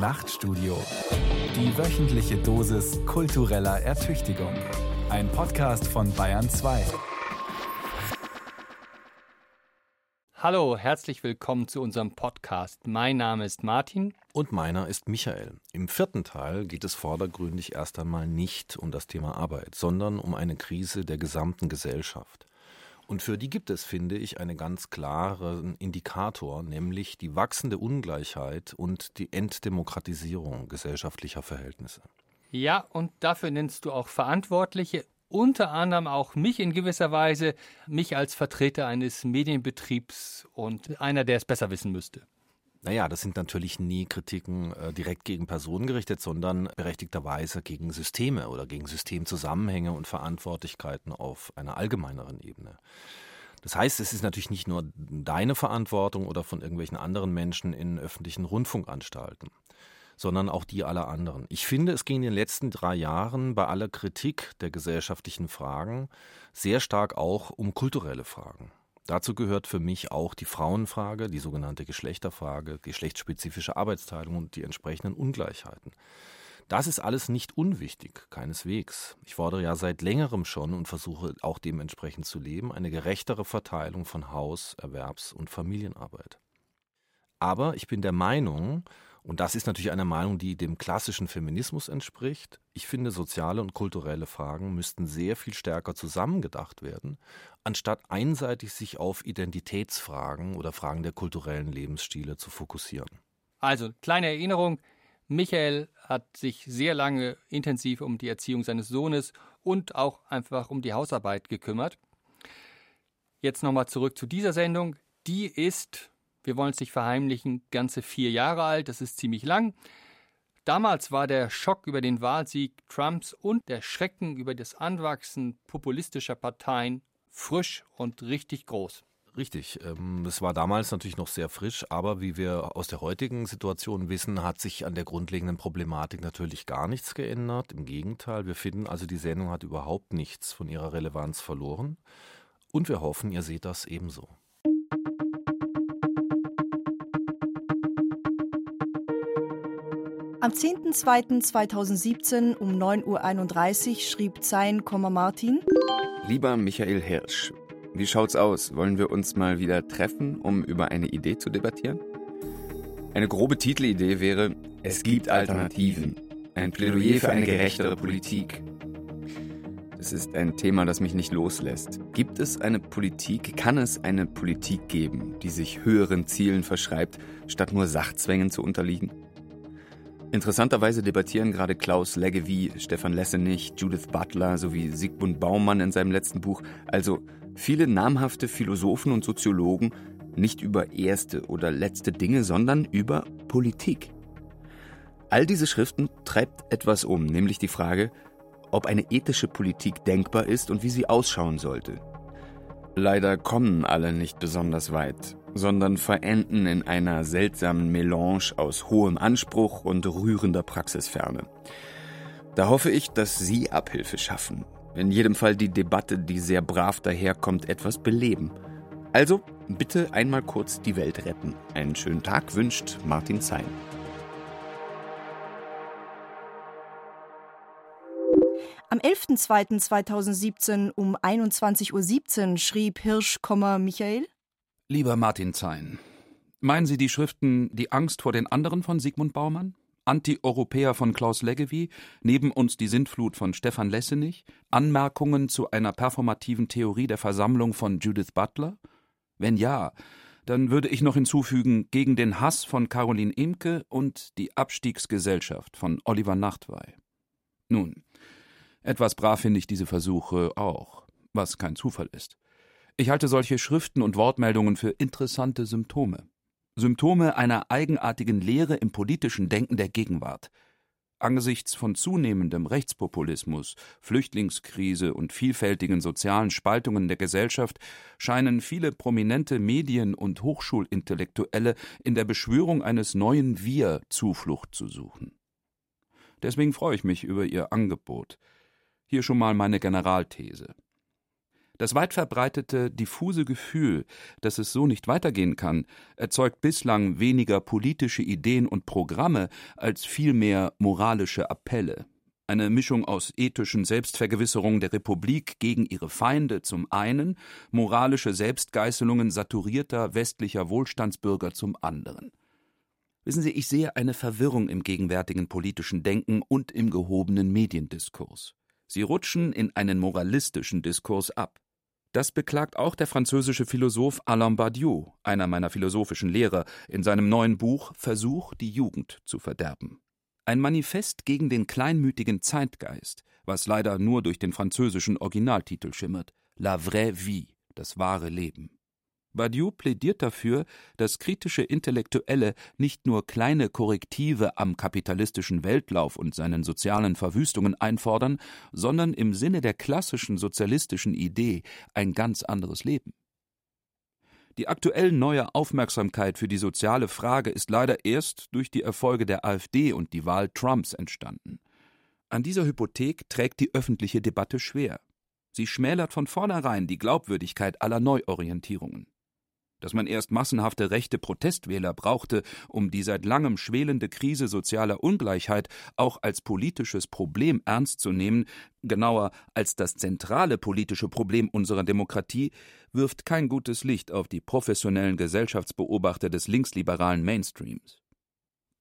Nachtstudio. Die wöchentliche Dosis kultureller Ertüchtigung. Ein Podcast von Bayern 2. Hallo, herzlich willkommen zu unserem Podcast. Mein Name ist Martin. Und meiner ist Michael. Im vierten Teil geht es vordergründig erst einmal nicht um das Thema Arbeit, sondern um eine Krise der gesamten Gesellschaft. Und für die gibt es, finde ich, einen ganz klaren Indikator, nämlich die wachsende Ungleichheit und die Entdemokratisierung gesellschaftlicher Verhältnisse. Ja, und dafür nennst du auch Verantwortliche unter anderem auch mich in gewisser Weise, mich als Vertreter eines Medienbetriebs und einer, der es besser wissen müsste. Naja, das sind natürlich nie Kritiken äh, direkt gegen Personen gerichtet, sondern berechtigterweise gegen Systeme oder gegen Systemzusammenhänge und Verantwortlichkeiten auf einer allgemeineren Ebene. Das heißt, es ist natürlich nicht nur deine Verantwortung oder von irgendwelchen anderen Menschen in öffentlichen Rundfunkanstalten sondern auch die aller anderen. Ich finde, es ging in den letzten drei Jahren bei aller Kritik der gesellschaftlichen Fragen sehr stark auch um kulturelle Fragen. Dazu gehört für mich auch die Frauenfrage, die sogenannte Geschlechterfrage, geschlechtsspezifische Arbeitsteilung und die entsprechenden Ungleichheiten. Das ist alles nicht unwichtig, keineswegs. Ich fordere ja seit längerem schon und versuche auch dementsprechend zu leben, eine gerechtere Verteilung von Haus-, Erwerbs- und Familienarbeit. Aber ich bin der Meinung, und das ist natürlich eine Meinung, die dem klassischen Feminismus entspricht. Ich finde, soziale und kulturelle Fragen müssten sehr viel stärker zusammengedacht werden, anstatt einseitig sich auf Identitätsfragen oder Fragen der kulturellen Lebensstile zu fokussieren. Also, kleine Erinnerung. Michael hat sich sehr lange intensiv um die Erziehung seines Sohnes und auch einfach um die Hausarbeit gekümmert. Jetzt nochmal zurück zu dieser Sendung. Die ist wir wollen es nicht verheimlichen, ganze vier Jahre alt, das ist ziemlich lang. Damals war der Schock über den Wahlsieg Trumps und der Schrecken über das Anwachsen populistischer Parteien frisch und richtig groß. Richtig. Ähm, es war damals natürlich noch sehr frisch, aber wie wir aus der heutigen Situation wissen, hat sich an der grundlegenden Problematik natürlich gar nichts geändert. Im Gegenteil, wir finden also, die Sendung hat überhaupt nichts von ihrer Relevanz verloren. Und wir hoffen, ihr seht das ebenso. Am 10.02.2017 um 9.31 Uhr schrieb Zein, Martin. Lieber Michael Hirsch, wie schaut's aus? Wollen wir uns mal wieder treffen, um über eine Idee zu debattieren? Eine grobe Titelidee wäre Es gibt Alternativen. Ein Plädoyer für eine gerechtere Politik. Das ist ein Thema, das mich nicht loslässt. Gibt es eine Politik, kann es eine Politik geben, die sich höheren Zielen verschreibt, statt nur Sachzwängen zu unterliegen? Interessanterweise debattieren gerade Klaus Leggevi, Stefan Lessenich, Judith Butler sowie Sigmund Baumann in seinem letzten Buch, also viele namhafte Philosophen und Soziologen, nicht über erste oder letzte Dinge, sondern über Politik. All diese Schriften treibt etwas um, nämlich die Frage, ob eine ethische Politik denkbar ist und wie sie ausschauen sollte. Leider kommen alle nicht besonders weit sondern verenden in einer seltsamen Melange aus hohem Anspruch und rührender Praxisferne. Da hoffe ich, dass Sie Abhilfe schaffen, in jedem Fall die Debatte, die sehr brav daherkommt, etwas beleben. Also bitte einmal kurz die Welt retten. Einen schönen Tag wünscht Martin Zein. Am 11.02.2017 um 21.17 Uhr schrieb Hirsch, Michael Lieber Martin Zein, meinen Sie die Schriften Die Angst vor den anderen von Sigmund Baumann? Anti-Europäer von Klaus Leggevi, neben uns die Sintflut von Stefan Lessenich, Anmerkungen zu einer performativen Theorie der Versammlung von Judith Butler? Wenn ja, dann würde ich noch hinzufügen gegen den Hass von Caroline Imke und die Abstiegsgesellschaft von Oliver Nachtwey. Nun, etwas brav finde ich diese Versuche auch, was kein Zufall ist. Ich halte solche Schriften und Wortmeldungen für interessante Symptome. Symptome einer eigenartigen Lehre im politischen Denken der Gegenwart. Angesichts von zunehmendem Rechtspopulismus, Flüchtlingskrise und vielfältigen sozialen Spaltungen der Gesellschaft scheinen viele prominente Medien- und Hochschulintellektuelle in der Beschwörung eines neuen Wir Zuflucht zu suchen. Deswegen freue ich mich über Ihr Angebot. Hier schon mal meine Generalthese. Das weit verbreitete, diffuse Gefühl, dass es so nicht weitergehen kann, erzeugt bislang weniger politische Ideen und Programme als vielmehr moralische Appelle. Eine Mischung aus ethischen Selbstvergewisserungen der Republik gegen ihre Feinde zum einen, moralische Selbstgeißelungen saturierter westlicher Wohlstandsbürger zum anderen. Wissen Sie, ich sehe eine Verwirrung im gegenwärtigen politischen Denken und im gehobenen Mediendiskurs. Sie rutschen in einen moralistischen Diskurs ab. Das beklagt auch der französische Philosoph Alain Badiou, einer meiner philosophischen Lehrer, in seinem neuen Buch Versuch, die Jugend zu verderben. Ein Manifest gegen den kleinmütigen Zeitgeist, was leider nur durch den französischen Originaltitel schimmert: La vraie vie, das wahre Leben. Badiou plädiert dafür, dass kritische Intellektuelle nicht nur kleine Korrektive am kapitalistischen Weltlauf und seinen sozialen Verwüstungen einfordern, sondern im Sinne der klassischen sozialistischen Idee ein ganz anderes Leben. Die aktuell neue Aufmerksamkeit für die soziale Frage ist leider erst durch die Erfolge der AfD und die Wahl Trumps entstanden. An dieser Hypothek trägt die öffentliche Debatte schwer. Sie schmälert von vornherein die Glaubwürdigkeit aller Neuorientierungen dass man erst massenhafte rechte Protestwähler brauchte, um die seit langem schwelende Krise sozialer Ungleichheit auch als politisches Problem ernst zu nehmen, genauer als das zentrale politische Problem unserer Demokratie, wirft kein gutes Licht auf die professionellen Gesellschaftsbeobachter des linksliberalen Mainstreams.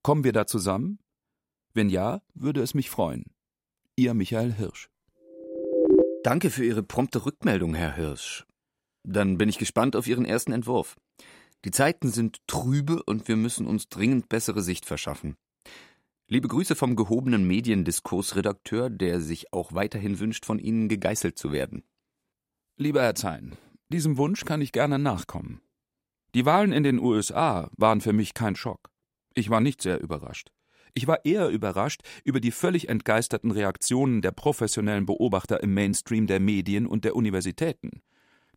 Kommen wir da zusammen? Wenn ja, würde es mich freuen. Ihr Michael Hirsch. Danke für Ihre prompte Rückmeldung, Herr Hirsch. Dann bin ich gespannt auf Ihren ersten Entwurf. Die Zeiten sind trübe und wir müssen uns dringend bessere Sicht verschaffen. Liebe Grüße vom gehobenen Mediendiskursredakteur, der sich auch weiterhin wünscht, von Ihnen gegeißelt zu werden. Lieber Herr Zein, diesem Wunsch kann ich gerne nachkommen. Die Wahlen in den USA waren für mich kein Schock. Ich war nicht sehr überrascht. Ich war eher überrascht über die völlig entgeisterten Reaktionen der professionellen Beobachter im Mainstream der Medien und der Universitäten.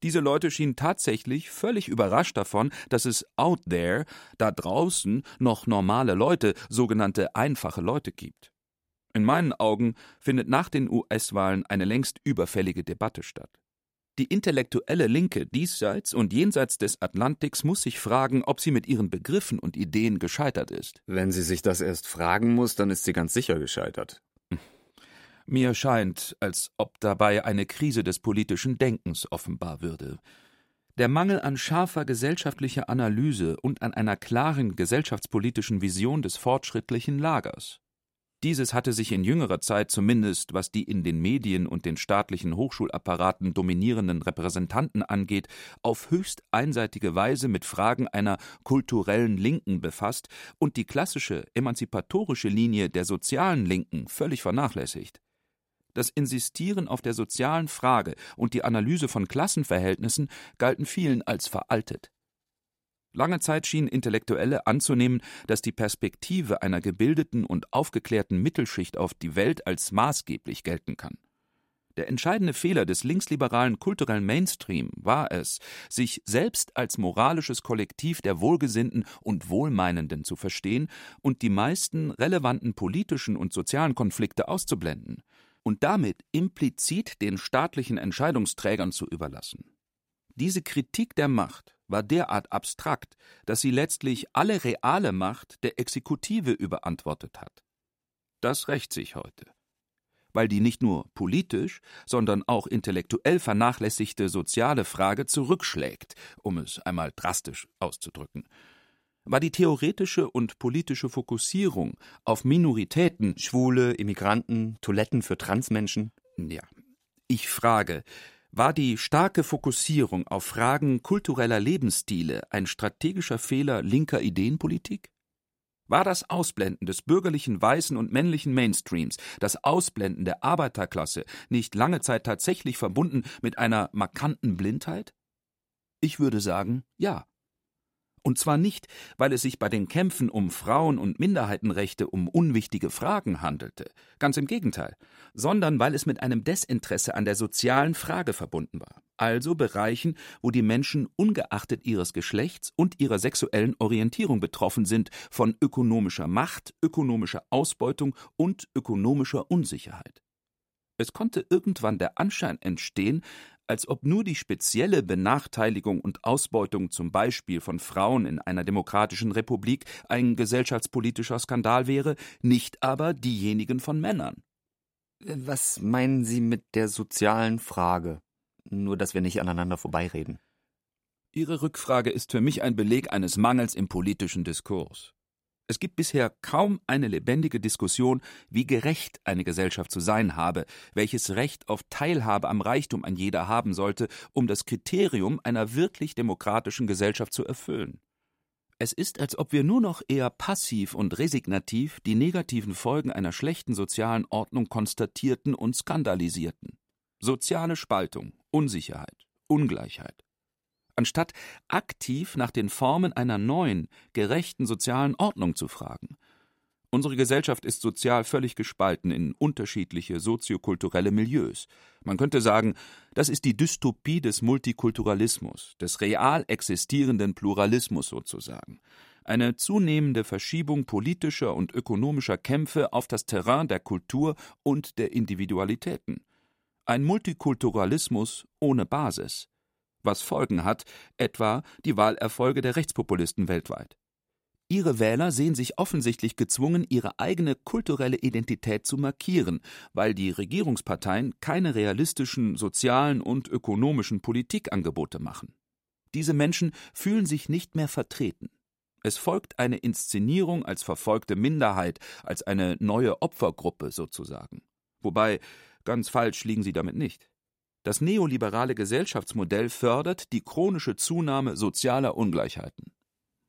Diese Leute schienen tatsächlich völlig überrascht davon, dass es out there, da draußen, noch normale Leute, sogenannte einfache Leute gibt. In meinen Augen findet nach den US-Wahlen eine längst überfällige Debatte statt. Die intellektuelle Linke diesseits und jenseits des Atlantiks muss sich fragen, ob sie mit ihren Begriffen und Ideen gescheitert ist. Wenn sie sich das erst fragen muss, dann ist sie ganz sicher gescheitert. Mir scheint, als ob dabei eine Krise des politischen Denkens offenbar würde. Der Mangel an scharfer gesellschaftlicher Analyse und an einer klaren gesellschaftspolitischen Vision des fortschrittlichen Lagers. Dieses hatte sich in jüngerer Zeit zumindest, was die in den Medien und den staatlichen Hochschulapparaten dominierenden Repräsentanten angeht, auf höchst einseitige Weise mit Fragen einer kulturellen Linken befasst und die klassische emanzipatorische Linie der sozialen Linken völlig vernachlässigt. Das Insistieren auf der sozialen Frage und die Analyse von Klassenverhältnissen galten vielen als veraltet. Lange Zeit schienen Intellektuelle anzunehmen, dass die Perspektive einer gebildeten und aufgeklärten Mittelschicht auf die Welt als maßgeblich gelten kann. Der entscheidende Fehler des linksliberalen kulturellen Mainstream war es, sich selbst als moralisches Kollektiv der Wohlgesinnten und Wohlmeinenden zu verstehen und die meisten relevanten politischen und sozialen Konflikte auszublenden und damit implizit den staatlichen Entscheidungsträgern zu überlassen. Diese Kritik der Macht war derart abstrakt, dass sie letztlich alle reale Macht der Exekutive überantwortet hat. Das rächt sich heute. Weil die nicht nur politisch, sondern auch intellektuell vernachlässigte soziale Frage zurückschlägt, um es einmal drastisch auszudrücken war die theoretische und politische Fokussierung auf Minoritäten, Schwule, Immigranten, Toiletten für Transmenschen. Ja, ich frage, war die starke Fokussierung auf Fragen kultureller Lebensstile ein strategischer Fehler linker Ideenpolitik? War das Ausblenden des bürgerlichen weißen und männlichen Mainstreams, das Ausblenden der Arbeiterklasse nicht lange Zeit tatsächlich verbunden mit einer markanten Blindheit? Ich würde sagen, ja. Und zwar nicht, weil es sich bei den Kämpfen um Frauen- und Minderheitenrechte um unwichtige Fragen handelte, ganz im Gegenteil, sondern weil es mit einem Desinteresse an der sozialen Frage verbunden war, also Bereichen, wo die Menschen ungeachtet ihres Geschlechts und ihrer sexuellen Orientierung betroffen sind von ökonomischer Macht, ökonomischer Ausbeutung und ökonomischer Unsicherheit. Es konnte irgendwann der Anschein entstehen, als ob nur die spezielle Benachteiligung und Ausbeutung zum Beispiel von Frauen in einer demokratischen Republik ein gesellschaftspolitischer Skandal wäre, nicht aber diejenigen von Männern. Was meinen Sie mit der sozialen Frage? Nur, dass wir nicht aneinander vorbeireden. Ihre Rückfrage ist für mich ein Beleg eines Mangels im politischen Diskurs. Es gibt bisher kaum eine lebendige Diskussion, wie gerecht eine Gesellschaft zu sein habe, welches Recht auf Teilhabe am Reichtum ein jeder haben sollte, um das Kriterium einer wirklich demokratischen Gesellschaft zu erfüllen. Es ist, als ob wir nur noch eher passiv und resignativ die negativen Folgen einer schlechten sozialen Ordnung konstatierten und skandalisierten. Soziale Spaltung, Unsicherheit, Ungleichheit anstatt aktiv nach den Formen einer neuen, gerechten sozialen Ordnung zu fragen. Unsere Gesellschaft ist sozial völlig gespalten in unterschiedliche soziokulturelle Milieus. Man könnte sagen, das ist die Dystopie des Multikulturalismus, des real existierenden Pluralismus sozusagen. Eine zunehmende Verschiebung politischer und ökonomischer Kämpfe auf das Terrain der Kultur und der Individualitäten. Ein Multikulturalismus ohne Basis was Folgen hat, etwa die Wahlerfolge der Rechtspopulisten weltweit. Ihre Wähler sehen sich offensichtlich gezwungen, ihre eigene kulturelle Identität zu markieren, weil die Regierungsparteien keine realistischen sozialen und ökonomischen Politikangebote machen. Diese Menschen fühlen sich nicht mehr vertreten. Es folgt eine Inszenierung als verfolgte Minderheit, als eine neue Opfergruppe sozusagen. Wobei, ganz falsch liegen sie damit nicht. Das neoliberale Gesellschaftsmodell fördert die chronische Zunahme sozialer Ungleichheiten.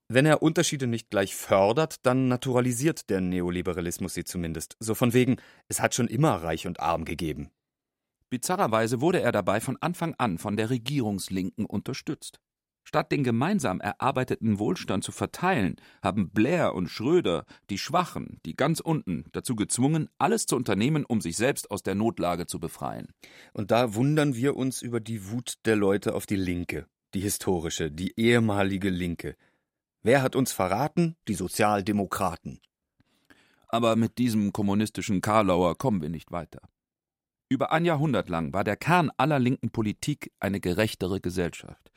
Wenn er Unterschiede nicht gleich fördert, dann naturalisiert der Neoliberalismus sie zumindest. So von wegen, es hat schon immer Reich und Arm gegeben. Bizarrerweise wurde er dabei von Anfang an von der Regierungslinken unterstützt. Statt den gemeinsam erarbeiteten Wohlstand zu verteilen, haben Blair und Schröder die Schwachen, die ganz unten, dazu gezwungen, alles zu unternehmen, um sich selbst aus der Notlage zu befreien. Und da wundern wir uns über die Wut der Leute auf die Linke, die historische, die ehemalige Linke. Wer hat uns verraten? Die Sozialdemokraten. Aber mit diesem kommunistischen Karlauer kommen wir nicht weiter. Über ein Jahrhundert lang war der Kern aller linken Politik eine gerechtere Gesellschaft.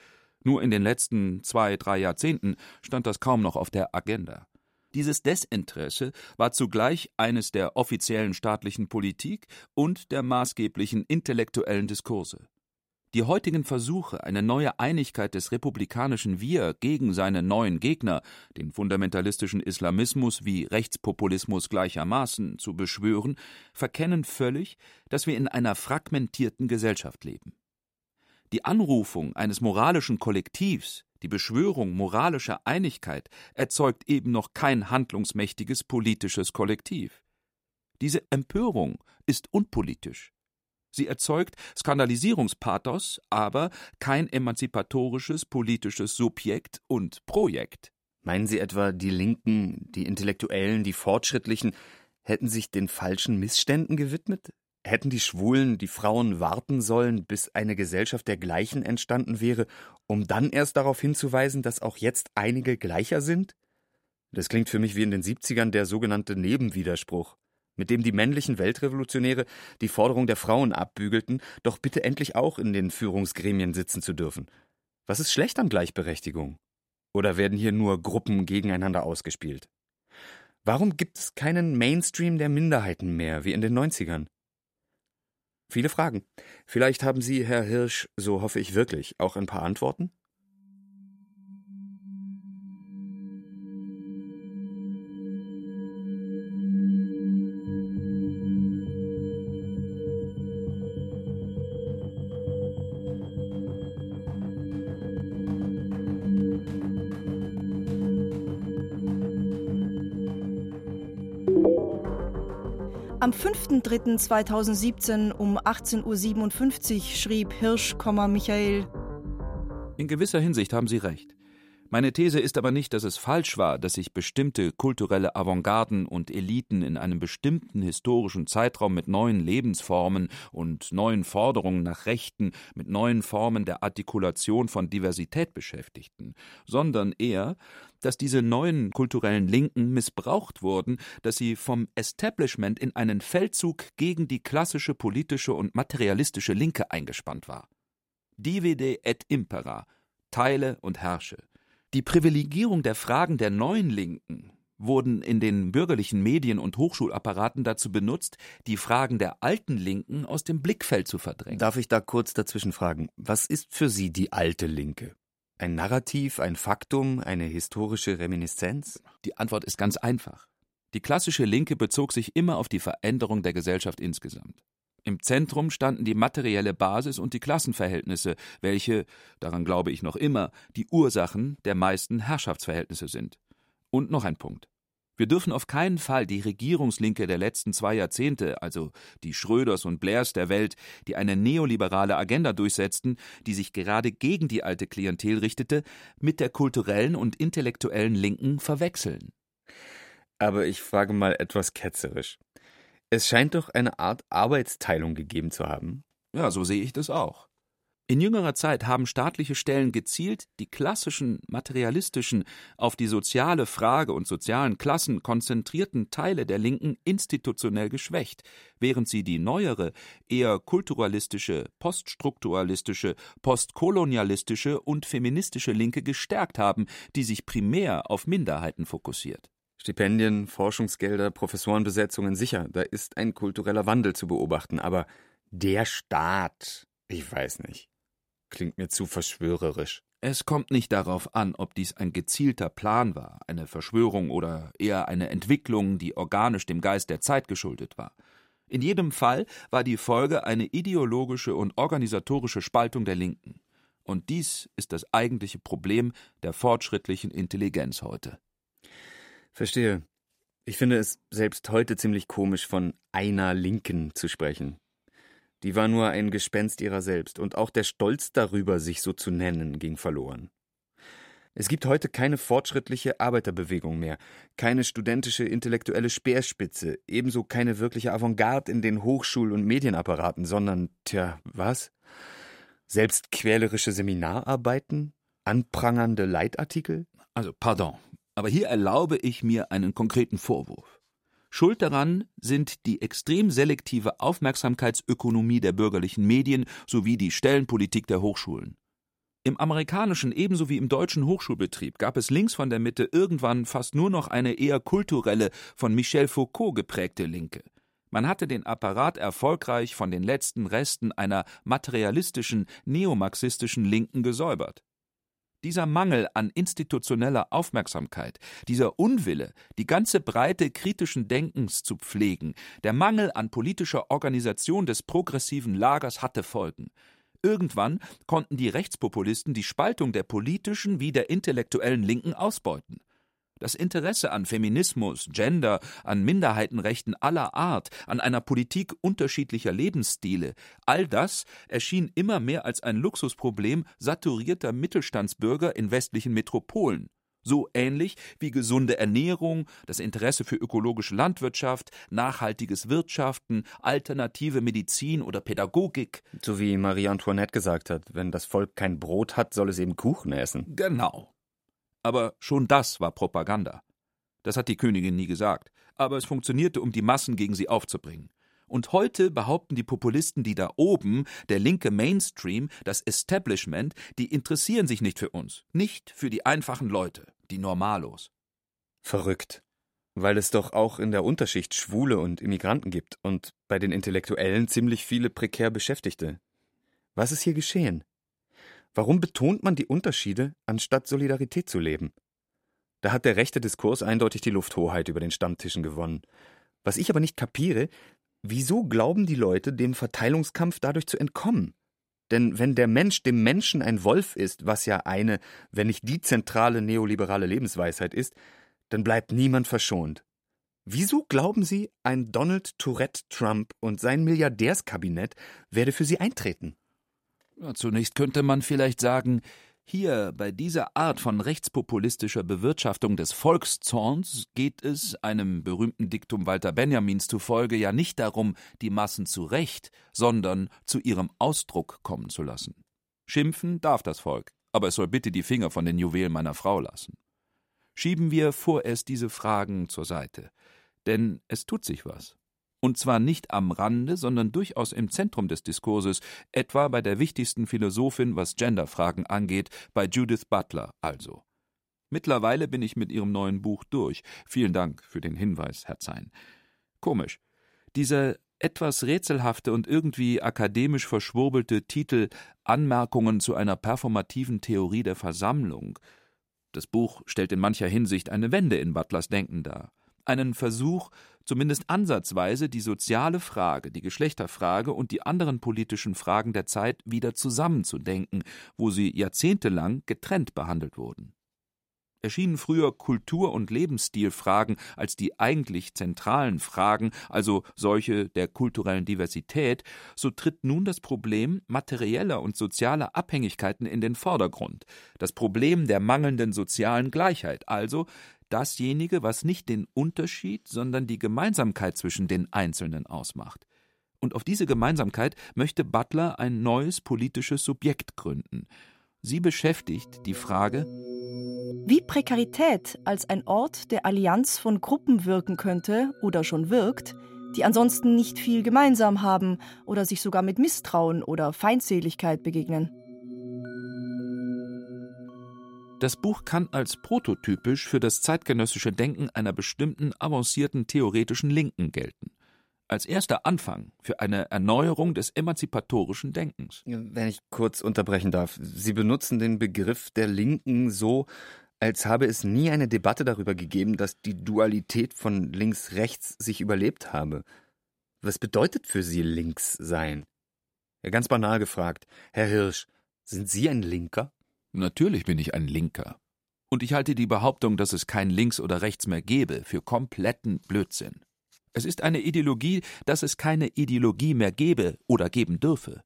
Nur in den letzten zwei, drei Jahrzehnten stand das kaum noch auf der Agenda. Dieses Desinteresse war zugleich eines der offiziellen staatlichen Politik und der maßgeblichen intellektuellen Diskurse. Die heutigen Versuche, eine neue Einigkeit des republikanischen Wir gegen seine neuen Gegner, den fundamentalistischen Islamismus wie Rechtspopulismus gleichermaßen, zu beschwören, verkennen völlig, dass wir in einer fragmentierten Gesellschaft leben. Die Anrufung eines moralischen Kollektivs, die Beschwörung moralischer Einigkeit erzeugt eben noch kein handlungsmächtiges politisches Kollektiv. Diese Empörung ist unpolitisch. Sie erzeugt Skandalisierungspathos, aber kein emanzipatorisches politisches Subjekt und Projekt. Meinen Sie etwa, die Linken, die Intellektuellen, die Fortschrittlichen hätten sich den falschen Missständen gewidmet? Hätten die Schwulen, die Frauen warten sollen, bis eine Gesellschaft der Gleichen entstanden wäre, um dann erst darauf hinzuweisen, dass auch jetzt einige gleicher sind? Das klingt für mich wie in den 70ern der sogenannte Nebenwiderspruch, mit dem die männlichen Weltrevolutionäre die Forderung der Frauen abbügelten, doch bitte endlich auch in den Führungsgremien sitzen zu dürfen. Was ist schlecht an Gleichberechtigung? Oder werden hier nur Gruppen gegeneinander ausgespielt? Warum gibt es keinen Mainstream der Minderheiten mehr, wie in den 90ern? Viele Fragen. Vielleicht haben Sie, Herr Hirsch, so hoffe ich wirklich, auch ein paar Antworten? 5.3.2017 um 18.57 Uhr schrieb Hirsch, Michael. In gewisser Hinsicht haben Sie recht. Meine These ist aber nicht, dass es falsch war, dass sich bestimmte kulturelle Avantgarden und Eliten in einem bestimmten historischen Zeitraum mit neuen Lebensformen und neuen Forderungen nach Rechten, mit neuen Formen der Artikulation von Diversität beschäftigten, sondern eher, dass diese neuen kulturellen Linken missbraucht wurden, dass sie vom Establishment in einen Feldzug gegen die klassische politische und materialistische Linke eingespannt war. Divide et impera, teile und herrsche. Die Privilegierung der Fragen der neuen Linken wurden in den bürgerlichen Medien und Hochschulapparaten dazu benutzt, die Fragen der alten Linken aus dem Blickfeld zu verdrängen. Darf ich da kurz dazwischen fragen, was ist für Sie die alte Linke? Ein Narrativ, ein Faktum, eine historische Reminiszenz? Die Antwort ist ganz einfach. Die klassische Linke bezog sich immer auf die Veränderung der Gesellschaft insgesamt. Im Zentrum standen die materielle Basis und die Klassenverhältnisse, welche, daran glaube ich noch immer, die Ursachen der meisten Herrschaftsverhältnisse sind. Und noch ein Punkt. Wir dürfen auf keinen Fall die Regierungslinke der letzten zwei Jahrzehnte, also die Schröders und Blairs der Welt, die eine neoliberale Agenda durchsetzten, die sich gerade gegen die alte Klientel richtete, mit der kulturellen und intellektuellen Linken verwechseln. Aber ich frage mal etwas ketzerisch. Es scheint doch eine Art Arbeitsteilung gegeben zu haben. Ja, so sehe ich das auch. In jüngerer Zeit haben staatliche Stellen gezielt die klassischen, materialistischen, auf die soziale Frage und sozialen Klassen konzentrierten Teile der Linken institutionell geschwächt, während sie die neuere, eher kulturalistische, poststrukturalistische, postkolonialistische und feministische Linke gestärkt haben, die sich primär auf Minderheiten fokussiert. Stipendien, Forschungsgelder, Professorenbesetzungen, sicher, da ist ein kultureller Wandel zu beobachten, aber der Staat, ich weiß nicht. Klingt mir zu verschwörerisch. Es kommt nicht darauf an, ob dies ein gezielter Plan war, eine Verschwörung oder eher eine Entwicklung, die organisch dem Geist der Zeit geschuldet war. In jedem Fall war die Folge eine ideologische und organisatorische Spaltung der Linken. Und dies ist das eigentliche Problem der fortschrittlichen Intelligenz heute. Verstehe. Ich finde es selbst heute ziemlich komisch, von einer Linken zu sprechen. Die war nur ein Gespenst ihrer selbst, und auch der Stolz darüber, sich so zu nennen, ging verloren. Es gibt heute keine fortschrittliche Arbeiterbewegung mehr, keine studentische intellektuelle Speerspitze, ebenso keine wirkliche Avantgarde in den Hochschul- und Medienapparaten, sondern, tja, was? Selbstquälerische Seminararbeiten? Anprangernde Leitartikel? Also, pardon, aber hier erlaube ich mir einen konkreten Vorwurf. Schuld daran sind die extrem selektive Aufmerksamkeitsökonomie der bürgerlichen Medien sowie die Stellenpolitik der Hochschulen. Im amerikanischen ebenso wie im deutschen Hochschulbetrieb gab es links von der Mitte irgendwann fast nur noch eine eher kulturelle, von Michel Foucault geprägte Linke. Man hatte den Apparat erfolgreich von den letzten Resten einer materialistischen, neomarxistischen Linken gesäubert. Dieser Mangel an institutioneller Aufmerksamkeit, dieser Unwille, die ganze Breite kritischen Denkens zu pflegen, der Mangel an politischer Organisation des progressiven Lagers hatte Folgen. Irgendwann konnten die Rechtspopulisten die Spaltung der politischen wie der intellektuellen Linken ausbeuten. Das Interesse an Feminismus, Gender, an Minderheitenrechten aller Art, an einer Politik unterschiedlicher Lebensstile, all das erschien immer mehr als ein Luxusproblem saturierter Mittelstandsbürger in westlichen Metropolen. So ähnlich wie gesunde Ernährung, das Interesse für ökologische Landwirtschaft, nachhaltiges Wirtschaften, alternative Medizin oder Pädagogik. So wie Marie Antoinette gesagt hat, wenn das Volk kein Brot hat, soll es eben Kuchen essen. Genau. Aber schon das war Propaganda. Das hat die Königin nie gesagt, aber es funktionierte, um die Massen gegen sie aufzubringen. Und heute behaupten die Populisten, die da oben, der linke Mainstream, das Establishment, die interessieren sich nicht für uns, nicht für die einfachen Leute, die Normalos. Verrückt. Weil es doch auch in der Unterschicht Schwule und Immigranten gibt und bei den Intellektuellen ziemlich viele prekär Beschäftigte. Was ist hier geschehen? Warum betont man die Unterschiede, anstatt Solidarität zu leben? Da hat der rechte Diskurs eindeutig die Lufthoheit über den Stammtischen gewonnen. Was ich aber nicht kapiere, wieso glauben die Leute, dem Verteilungskampf dadurch zu entkommen? Denn wenn der Mensch dem Menschen ein Wolf ist, was ja eine, wenn nicht die zentrale neoliberale Lebensweisheit ist, dann bleibt niemand verschont. Wieso glauben Sie, ein Donald Tourette Trump und sein Milliardärskabinett werde für Sie eintreten? Zunächst könnte man vielleicht sagen, hier bei dieser Art von rechtspopulistischer Bewirtschaftung des Volkszorns geht es, einem berühmten Diktum Walter Benjamins zufolge, ja nicht darum, die Massen zu Recht, sondern zu ihrem Ausdruck kommen zu lassen. Schimpfen darf das Volk, aber es soll bitte die Finger von den Juwelen meiner Frau lassen. Schieben wir vorerst diese Fragen zur Seite, denn es tut sich was. Und zwar nicht am Rande, sondern durchaus im Zentrum des Diskurses, etwa bei der wichtigsten Philosophin, was Genderfragen angeht, bei Judith Butler also. Mittlerweile bin ich mit Ihrem neuen Buch durch. Vielen Dank für den Hinweis, Herr Zein. Komisch. Dieser etwas rätselhafte und irgendwie akademisch verschwurbelte Titel Anmerkungen zu einer performativen Theorie der Versammlung. Das Buch stellt in mancher Hinsicht eine Wende in Butlers Denken dar. Einen Versuch, zumindest ansatzweise die soziale Frage, die Geschlechterfrage und die anderen politischen Fragen der Zeit wieder zusammenzudenken, wo sie jahrzehntelang getrennt behandelt wurden. Erschienen früher Kultur- und Lebensstilfragen als die eigentlich zentralen Fragen, also solche der kulturellen Diversität, so tritt nun das Problem materieller und sozialer Abhängigkeiten in den Vordergrund, das Problem der mangelnden sozialen Gleichheit, also dasjenige, was nicht den Unterschied, sondern die Gemeinsamkeit zwischen den Einzelnen ausmacht. Und auf diese Gemeinsamkeit möchte Butler ein neues politisches Subjekt gründen. Sie beschäftigt die Frage, wie Prekarität als ein Ort der Allianz von Gruppen wirken könnte oder schon wirkt, die ansonsten nicht viel gemeinsam haben oder sich sogar mit Misstrauen oder Feindseligkeit begegnen. Das Buch kann als prototypisch für das zeitgenössische Denken einer bestimmten avancierten theoretischen Linken gelten. Als erster Anfang für eine Erneuerung des emanzipatorischen Denkens. Wenn ich kurz unterbrechen darf. Sie benutzen den Begriff der Linken so, als habe es nie eine Debatte darüber gegeben, dass die Dualität von links-rechts sich überlebt habe. Was bedeutet für Sie links sein? Ganz banal gefragt. Herr Hirsch, sind Sie ein Linker? Natürlich bin ich ein Linker. Und ich halte die Behauptung, dass es kein Links oder Rechts mehr gebe, für kompletten Blödsinn. Es ist eine Ideologie, dass es keine Ideologie mehr gebe oder geben dürfe.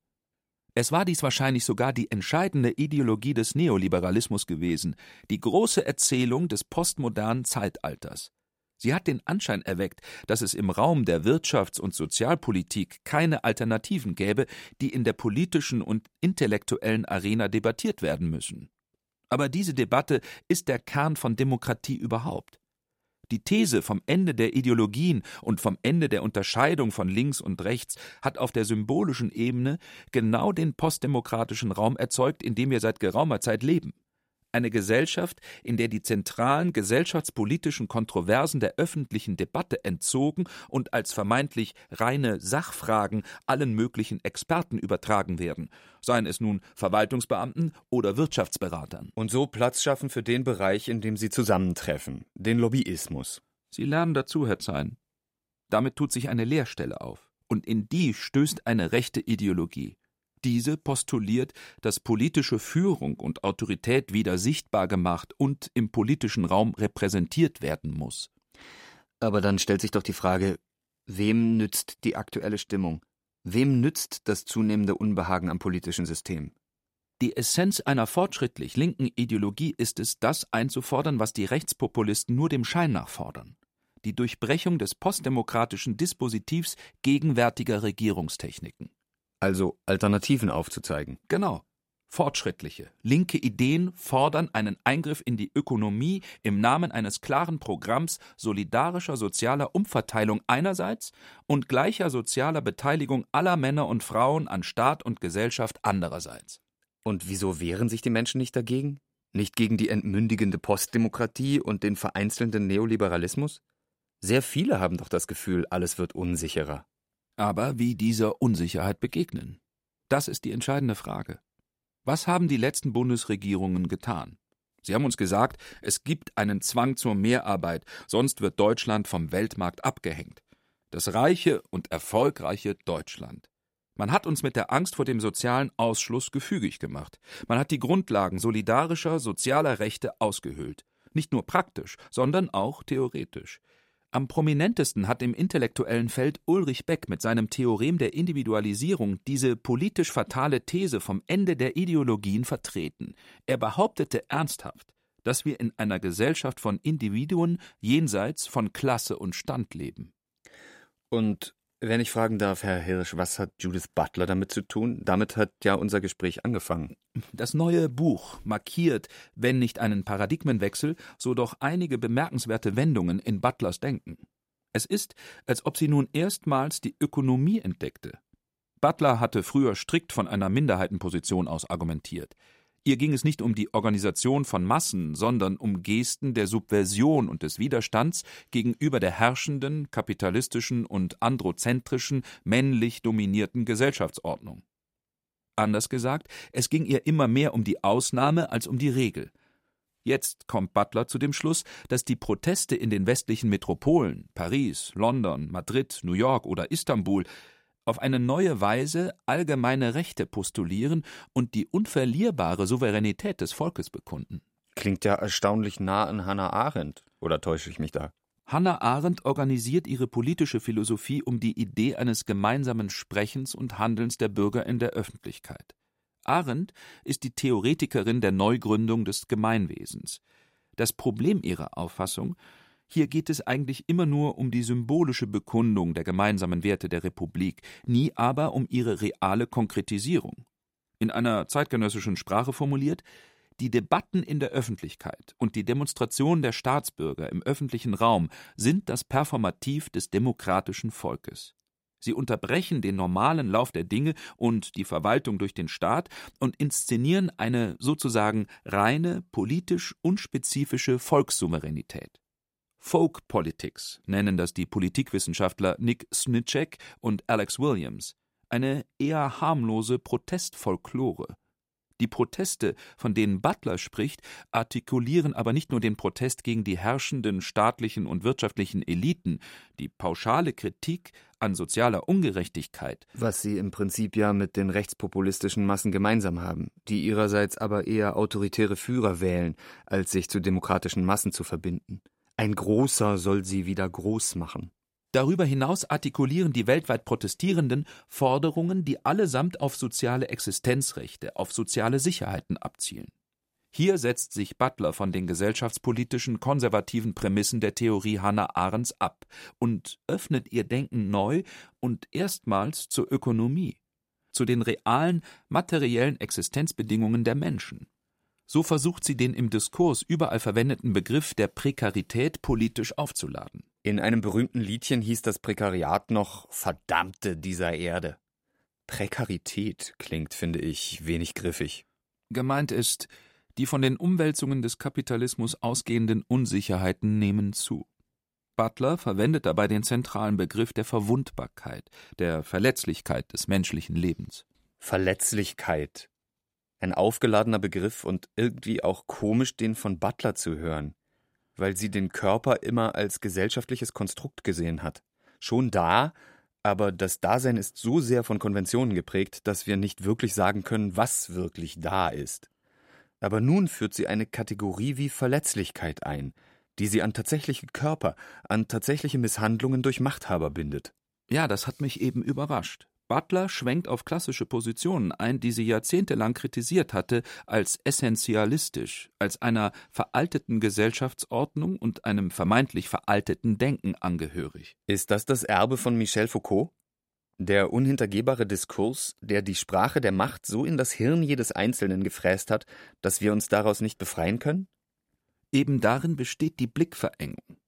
Es war dies wahrscheinlich sogar die entscheidende Ideologie des Neoliberalismus gewesen, die große Erzählung des postmodernen Zeitalters. Sie hat den Anschein erweckt, dass es im Raum der Wirtschafts- und Sozialpolitik keine Alternativen gäbe, die in der politischen und intellektuellen Arena debattiert werden müssen. Aber diese Debatte ist der Kern von Demokratie überhaupt. Die These vom Ende der Ideologien und vom Ende der Unterscheidung von links und rechts hat auf der symbolischen Ebene genau den postdemokratischen Raum erzeugt, in dem wir seit geraumer Zeit leben eine Gesellschaft, in der die zentralen gesellschaftspolitischen Kontroversen der öffentlichen Debatte entzogen und als vermeintlich reine Sachfragen allen möglichen Experten übertragen werden, seien es nun Verwaltungsbeamten oder Wirtschaftsberatern. Und so Platz schaffen für den Bereich, in dem sie zusammentreffen, den Lobbyismus. Sie lernen dazu, Herr Zein. Damit tut sich eine Leerstelle auf, und in die stößt eine rechte Ideologie. Diese postuliert, dass politische Führung und Autorität wieder sichtbar gemacht und im politischen Raum repräsentiert werden muss. Aber dann stellt sich doch die Frage, wem nützt die aktuelle Stimmung? Wem nützt das zunehmende Unbehagen am politischen System? Die Essenz einer fortschrittlich linken Ideologie ist es, das einzufordern, was die Rechtspopulisten nur dem Schein nach fordern. Die Durchbrechung des postdemokratischen Dispositivs gegenwärtiger Regierungstechniken also Alternativen aufzuzeigen. Genau. Fortschrittliche, linke Ideen fordern einen Eingriff in die Ökonomie im Namen eines klaren Programms solidarischer sozialer Umverteilung einerseits und gleicher sozialer Beteiligung aller Männer und Frauen an Staat und Gesellschaft andererseits. Und wieso wehren sich die Menschen nicht dagegen? Nicht gegen die entmündigende Postdemokratie und den vereinzelnden Neoliberalismus? Sehr viele haben doch das Gefühl, alles wird unsicherer aber wie dieser Unsicherheit begegnen. Das ist die entscheidende Frage. Was haben die letzten Bundesregierungen getan? Sie haben uns gesagt, es gibt einen Zwang zur Mehrarbeit, sonst wird Deutschland vom Weltmarkt abgehängt. Das reiche und erfolgreiche Deutschland. Man hat uns mit der Angst vor dem sozialen Ausschluss gefügig gemacht. Man hat die Grundlagen solidarischer, sozialer Rechte ausgehöhlt. Nicht nur praktisch, sondern auch theoretisch. Am prominentesten hat im intellektuellen Feld Ulrich Beck mit seinem Theorem der Individualisierung diese politisch fatale These vom Ende der Ideologien vertreten. Er behauptete ernsthaft, dass wir in einer Gesellschaft von Individuen jenseits von Klasse und Stand leben. Und wenn ich fragen darf, Herr Hirsch, was hat Judith Butler damit zu tun? Damit hat ja unser Gespräch angefangen. Das neue Buch markiert, wenn nicht einen Paradigmenwechsel, so doch einige bemerkenswerte Wendungen in Butlers Denken. Es ist, als ob sie nun erstmals die Ökonomie entdeckte. Butler hatte früher strikt von einer Minderheitenposition aus argumentiert. Ihr ging es nicht um die Organisation von Massen, sondern um Gesten der Subversion und des Widerstands gegenüber der herrschenden, kapitalistischen und androzentrischen, männlich dominierten Gesellschaftsordnung. Anders gesagt, es ging ihr immer mehr um die Ausnahme als um die Regel. Jetzt kommt Butler zu dem Schluss, dass die Proteste in den westlichen Metropolen Paris, London, Madrid, New York oder Istanbul auf eine neue Weise allgemeine Rechte postulieren und die unverlierbare Souveränität des Volkes bekunden. Klingt ja erstaunlich nah an Hannah Arendt. Oder täusche ich mich da? Hannah Arendt organisiert ihre politische Philosophie um die Idee eines gemeinsamen Sprechens und Handelns der Bürger in der Öffentlichkeit. Arendt ist die Theoretikerin der Neugründung des Gemeinwesens. Das Problem ihrer Auffassung hier geht es eigentlich immer nur um die symbolische Bekundung der gemeinsamen Werte der Republik, nie aber um ihre reale Konkretisierung. In einer zeitgenössischen Sprache formuliert, die Debatten in der Öffentlichkeit und die Demonstration der Staatsbürger im öffentlichen Raum sind das Performativ des demokratischen Volkes. Sie unterbrechen den normalen Lauf der Dinge und die Verwaltung durch den Staat und inszenieren eine sozusagen reine, politisch unspezifische Volkssouveränität. Folk Politics nennen das die Politikwissenschaftler Nick Snitschek und Alex Williams, eine eher harmlose Protestfolklore. Die Proteste, von denen Butler spricht, artikulieren aber nicht nur den Protest gegen die herrschenden staatlichen und wirtschaftlichen Eliten, die pauschale Kritik an sozialer Ungerechtigkeit. Was sie im Prinzip ja mit den rechtspopulistischen Massen gemeinsam haben, die ihrerseits aber eher autoritäre Führer wählen, als sich zu demokratischen Massen zu verbinden. Ein Großer soll sie wieder groß machen. Darüber hinaus artikulieren die weltweit Protestierenden Forderungen, die allesamt auf soziale Existenzrechte, auf soziale Sicherheiten abzielen. Hier setzt sich Butler von den gesellschaftspolitischen konservativen Prämissen der Theorie Hannah Arendts ab und öffnet ihr Denken neu und erstmals zur Ökonomie, zu den realen materiellen Existenzbedingungen der Menschen. So versucht sie den im Diskurs überall verwendeten Begriff der Prekarität politisch aufzuladen. In einem berühmten Liedchen hieß das Prekariat noch Verdammte dieser Erde. Prekarität klingt, finde ich, wenig griffig. Gemeint ist, die von den Umwälzungen des Kapitalismus ausgehenden Unsicherheiten nehmen zu. Butler verwendet dabei den zentralen Begriff der Verwundbarkeit, der Verletzlichkeit des menschlichen Lebens. Verletzlichkeit. Ein aufgeladener Begriff und irgendwie auch komisch, den von Butler zu hören, weil sie den Körper immer als gesellschaftliches Konstrukt gesehen hat. Schon da, aber das Dasein ist so sehr von Konventionen geprägt, dass wir nicht wirklich sagen können, was wirklich da ist. Aber nun führt sie eine Kategorie wie Verletzlichkeit ein, die sie an tatsächliche Körper, an tatsächliche Misshandlungen durch Machthaber bindet. Ja, das hat mich eben überrascht. Butler schwenkt auf klassische Positionen ein, die sie jahrzehntelang kritisiert hatte, als essentialistisch, als einer veralteten Gesellschaftsordnung und einem vermeintlich veralteten Denken angehörig. Ist das das Erbe von Michel Foucault? Der unhintergehbare Diskurs, der die Sprache der Macht so in das Hirn jedes Einzelnen gefräst hat, dass wir uns daraus nicht befreien können? Eben darin besteht die Blickverengung.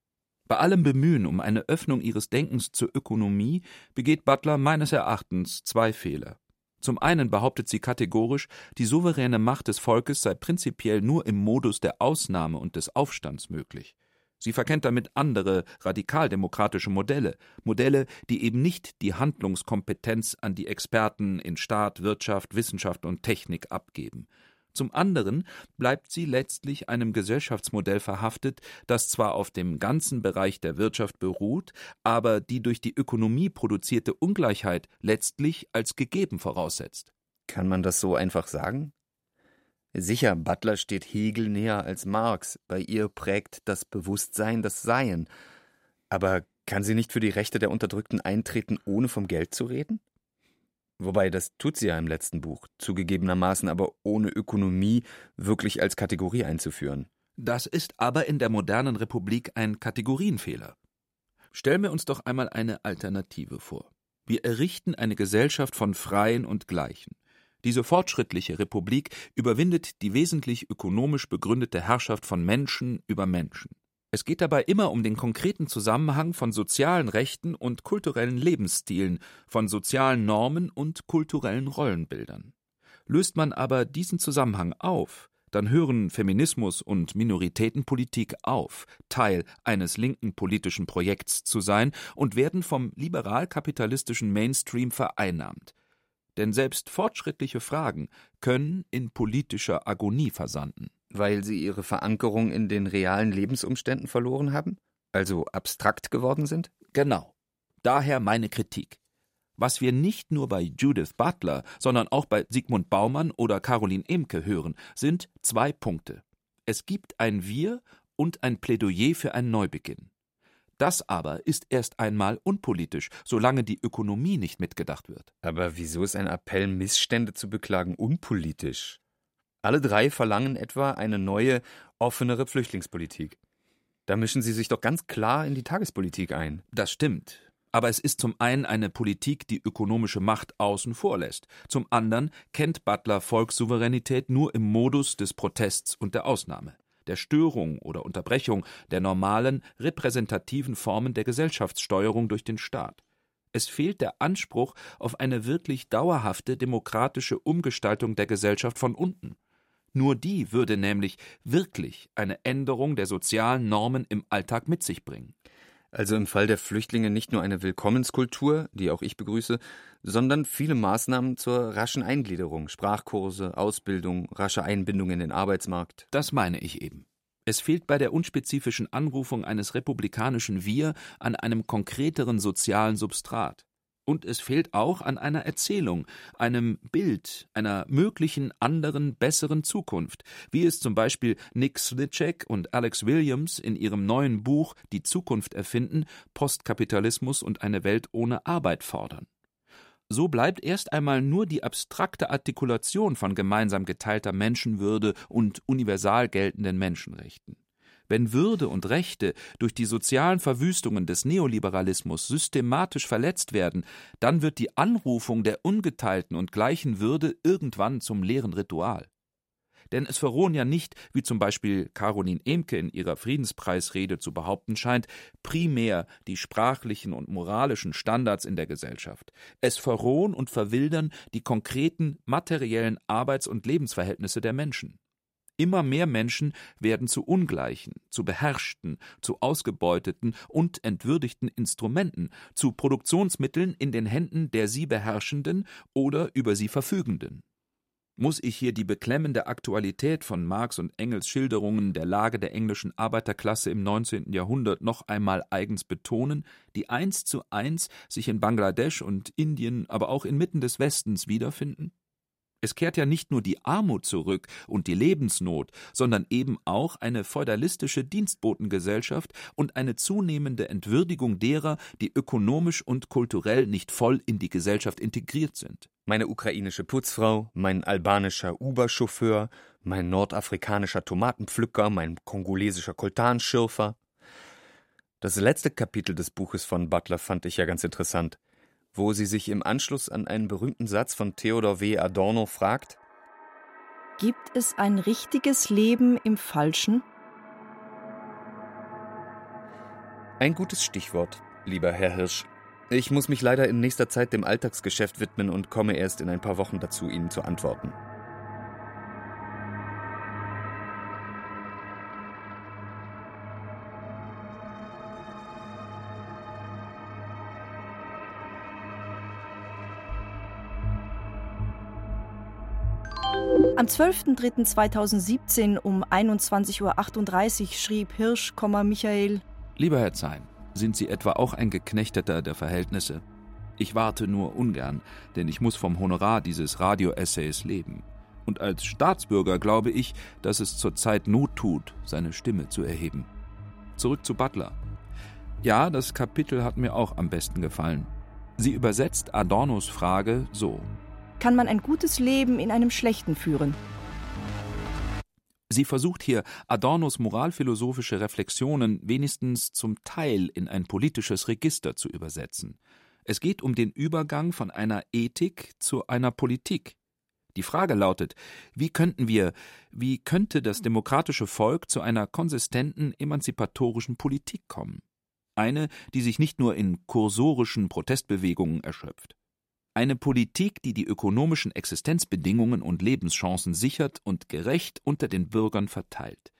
Bei allem Bemühen um eine Öffnung ihres Denkens zur Ökonomie begeht Butler meines Erachtens zwei Fehler. Zum einen behauptet sie kategorisch, die souveräne Macht des Volkes sei prinzipiell nur im Modus der Ausnahme und des Aufstands möglich. Sie verkennt damit andere radikaldemokratische Modelle, Modelle, die eben nicht die Handlungskompetenz an die Experten in Staat, Wirtschaft, Wissenschaft und Technik abgeben. Zum anderen bleibt sie letztlich einem Gesellschaftsmodell verhaftet, das zwar auf dem ganzen Bereich der Wirtschaft beruht, aber die durch die Ökonomie produzierte Ungleichheit letztlich als gegeben voraussetzt. Kann man das so einfach sagen? Sicher, Butler steht Hegel näher als Marx, bei ihr prägt das Bewusstsein das Seien. Aber kann sie nicht für die Rechte der Unterdrückten eintreten, ohne vom Geld zu reden? Wobei, das tut sie ja im letzten Buch, zugegebenermaßen aber ohne Ökonomie wirklich als Kategorie einzuführen. Das ist aber in der modernen Republik ein Kategorienfehler. Stellen wir uns doch einmal eine Alternative vor. Wir errichten eine Gesellschaft von Freien und Gleichen. Diese fortschrittliche Republik überwindet die wesentlich ökonomisch begründete Herrschaft von Menschen über Menschen. Es geht dabei immer um den konkreten Zusammenhang von sozialen Rechten und kulturellen Lebensstilen, von sozialen Normen und kulturellen Rollenbildern. Löst man aber diesen Zusammenhang auf, dann hören Feminismus und Minoritätenpolitik auf, Teil eines linken politischen Projekts zu sein und werden vom liberal-kapitalistischen Mainstream vereinnahmt. Denn selbst fortschrittliche Fragen können in politischer Agonie versanden. Weil sie ihre Verankerung in den realen Lebensumständen verloren haben? Also abstrakt geworden sind? Genau. Daher meine Kritik. Was wir nicht nur bei Judith Butler, sondern auch bei Sigmund Baumann oder Caroline Emke hören, sind zwei Punkte. Es gibt ein Wir und ein Plädoyer für einen Neubeginn. Das aber ist erst einmal unpolitisch, solange die Ökonomie nicht mitgedacht wird. Aber wieso ist ein Appell, Missstände zu beklagen, unpolitisch? Alle drei verlangen etwa eine neue, offenere Flüchtlingspolitik. Da mischen sie sich doch ganz klar in die Tagespolitik ein. Das stimmt. Aber es ist zum einen eine Politik, die ökonomische Macht außen vor lässt. Zum anderen kennt Butler Volkssouveränität nur im Modus des Protests und der Ausnahme, der Störung oder Unterbrechung der normalen, repräsentativen Formen der Gesellschaftssteuerung durch den Staat. Es fehlt der Anspruch auf eine wirklich dauerhafte demokratische Umgestaltung der Gesellschaft von unten. Nur die würde nämlich wirklich eine Änderung der sozialen Normen im Alltag mit sich bringen. Also im Fall der Flüchtlinge nicht nur eine Willkommenskultur, die auch ich begrüße, sondern viele Maßnahmen zur raschen Eingliederung, Sprachkurse, Ausbildung, rasche Einbindung in den Arbeitsmarkt. Das meine ich eben. Es fehlt bei der unspezifischen Anrufung eines republikanischen Wir an einem konkreteren sozialen Substrat. Und es fehlt auch an einer Erzählung, einem Bild, einer möglichen anderen, besseren Zukunft, wie es zum Beispiel Nick Slichek und Alex Williams in ihrem neuen Buch Die Zukunft erfinden, Postkapitalismus und eine Welt ohne Arbeit fordern. So bleibt erst einmal nur die abstrakte Artikulation von gemeinsam geteilter Menschenwürde und universal geltenden Menschenrechten. Wenn Würde und Rechte durch die sozialen Verwüstungen des Neoliberalismus systematisch verletzt werden, dann wird die Anrufung der ungeteilten und gleichen Würde irgendwann zum leeren Ritual. Denn es verrohen ja nicht, wie zum Beispiel Caroline Emke in ihrer Friedenspreisrede zu behaupten scheint, primär die sprachlichen und moralischen Standards in der Gesellschaft. Es verrohen und verwildern die konkreten materiellen Arbeits- und Lebensverhältnisse der Menschen. Immer mehr Menschen werden zu ungleichen, zu beherrschten, zu ausgebeuteten und entwürdigten Instrumenten, zu Produktionsmitteln in den Händen der sie Beherrschenden oder über sie Verfügenden. Muss ich hier die beklemmende Aktualität von Marx und Engels Schilderungen der Lage der englischen Arbeiterklasse im 19. Jahrhundert noch einmal eigens betonen, die eins zu eins sich in Bangladesch und Indien, aber auch inmitten des Westens wiederfinden? Es kehrt ja nicht nur die Armut zurück und die Lebensnot, sondern eben auch eine feudalistische Dienstbotengesellschaft und eine zunehmende Entwürdigung derer, die ökonomisch und kulturell nicht voll in die Gesellschaft integriert sind. Meine ukrainische Putzfrau, mein albanischer Uber-Chauffeur, mein nordafrikanischer Tomatenpflücker, mein kongolesischer Koltanschürfer. Das letzte Kapitel des Buches von Butler fand ich ja ganz interessant wo sie sich im Anschluss an einen berühmten Satz von Theodor W. Adorno fragt Gibt es ein richtiges Leben im Falschen? Ein gutes Stichwort, lieber Herr Hirsch. Ich muss mich leider in nächster Zeit dem Alltagsgeschäft widmen und komme erst in ein paar Wochen dazu, Ihnen zu antworten. Am 12.03.2017 um 21.38 Uhr schrieb Hirsch, Michael. Lieber Herr Zein, sind Sie etwa auch ein Geknechteter der Verhältnisse? Ich warte nur ungern, denn ich muss vom Honorar dieses Radio-Essays leben. Und als Staatsbürger glaube ich, dass es zurzeit Not tut, seine Stimme zu erheben. Zurück zu Butler. Ja, das Kapitel hat mir auch am besten gefallen. Sie übersetzt Adornos Frage so kann man ein gutes Leben in einem schlechten führen. Sie versucht hier, Adornos moralphilosophische Reflexionen wenigstens zum Teil in ein politisches Register zu übersetzen. Es geht um den Übergang von einer Ethik zu einer Politik. Die Frage lautet, wie könnten wir, wie könnte das demokratische Volk zu einer konsistenten emanzipatorischen Politik kommen? Eine, die sich nicht nur in kursorischen Protestbewegungen erschöpft. Eine Politik, die die ökonomischen Existenzbedingungen und Lebenschancen sichert und gerecht unter den Bürgern verteilt.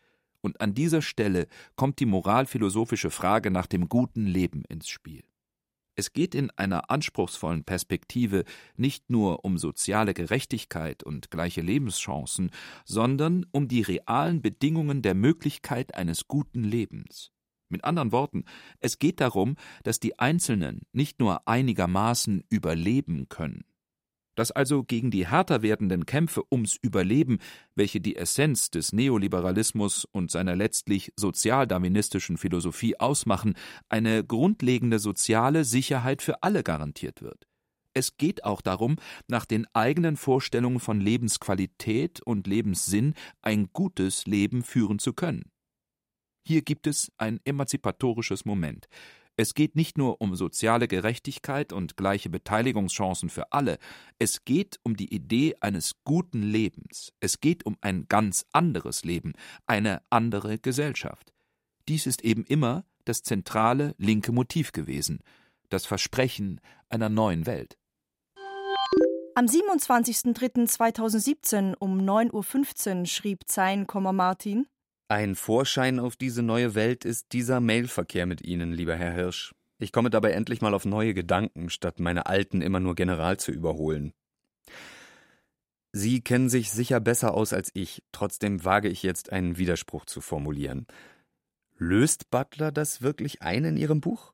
Und an dieser Stelle kommt die moralphilosophische Frage nach dem guten Leben ins Spiel. Es geht in einer anspruchsvollen Perspektive nicht nur um soziale Gerechtigkeit und gleiche Lebenschancen, sondern um die realen Bedingungen der Möglichkeit eines guten Lebens. Mit anderen Worten, es geht darum, dass die Einzelnen nicht nur einigermaßen überleben können, dass also gegen die härter werdenden Kämpfe ums Überleben, welche die Essenz des Neoliberalismus und seiner letztlich sozialdarwinistischen Philosophie ausmachen, eine grundlegende soziale Sicherheit für alle garantiert wird. Es geht auch darum, nach den eigenen Vorstellungen von Lebensqualität und Lebenssinn ein gutes Leben führen zu können. Hier gibt es ein emanzipatorisches Moment. Es geht nicht nur um soziale Gerechtigkeit und gleiche Beteiligungschancen für alle, es geht um die Idee eines guten Lebens, es geht um ein ganz anderes Leben, eine andere Gesellschaft. Dies ist eben immer das zentrale linke Motiv gewesen, das Versprechen einer neuen Welt. Am 27.03.2017 um 9.15 Uhr schrieb Zein, Martin ein Vorschein auf diese neue Welt ist dieser Mailverkehr mit Ihnen, lieber Herr Hirsch. Ich komme dabei endlich mal auf neue Gedanken, statt meine alten immer nur general zu überholen. Sie kennen sich sicher besser aus als ich, trotzdem wage ich jetzt einen Widerspruch zu formulieren. Löst Butler das wirklich ein in Ihrem Buch?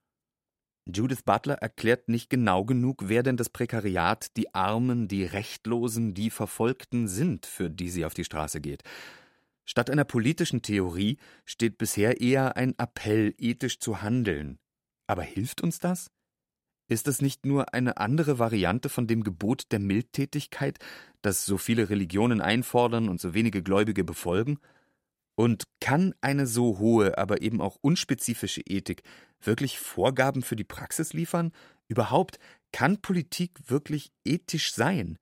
Judith Butler erklärt nicht genau genug, wer denn das Prekariat, die Armen, die Rechtlosen, die Verfolgten sind, für die sie auf die Straße geht. Statt einer politischen Theorie steht bisher eher ein Appell, ethisch zu handeln. Aber hilft uns das? Ist es nicht nur eine andere Variante von dem Gebot der Mildtätigkeit, das so viele Religionen einfordern und so wenige Gläubige befolgen? Und kann eine so hohe, aber eben auch unspezifische Ethik wirklich Vorgaben für die Praxis liefern? Überhaupt, kann Politik wirklich ethisch sein?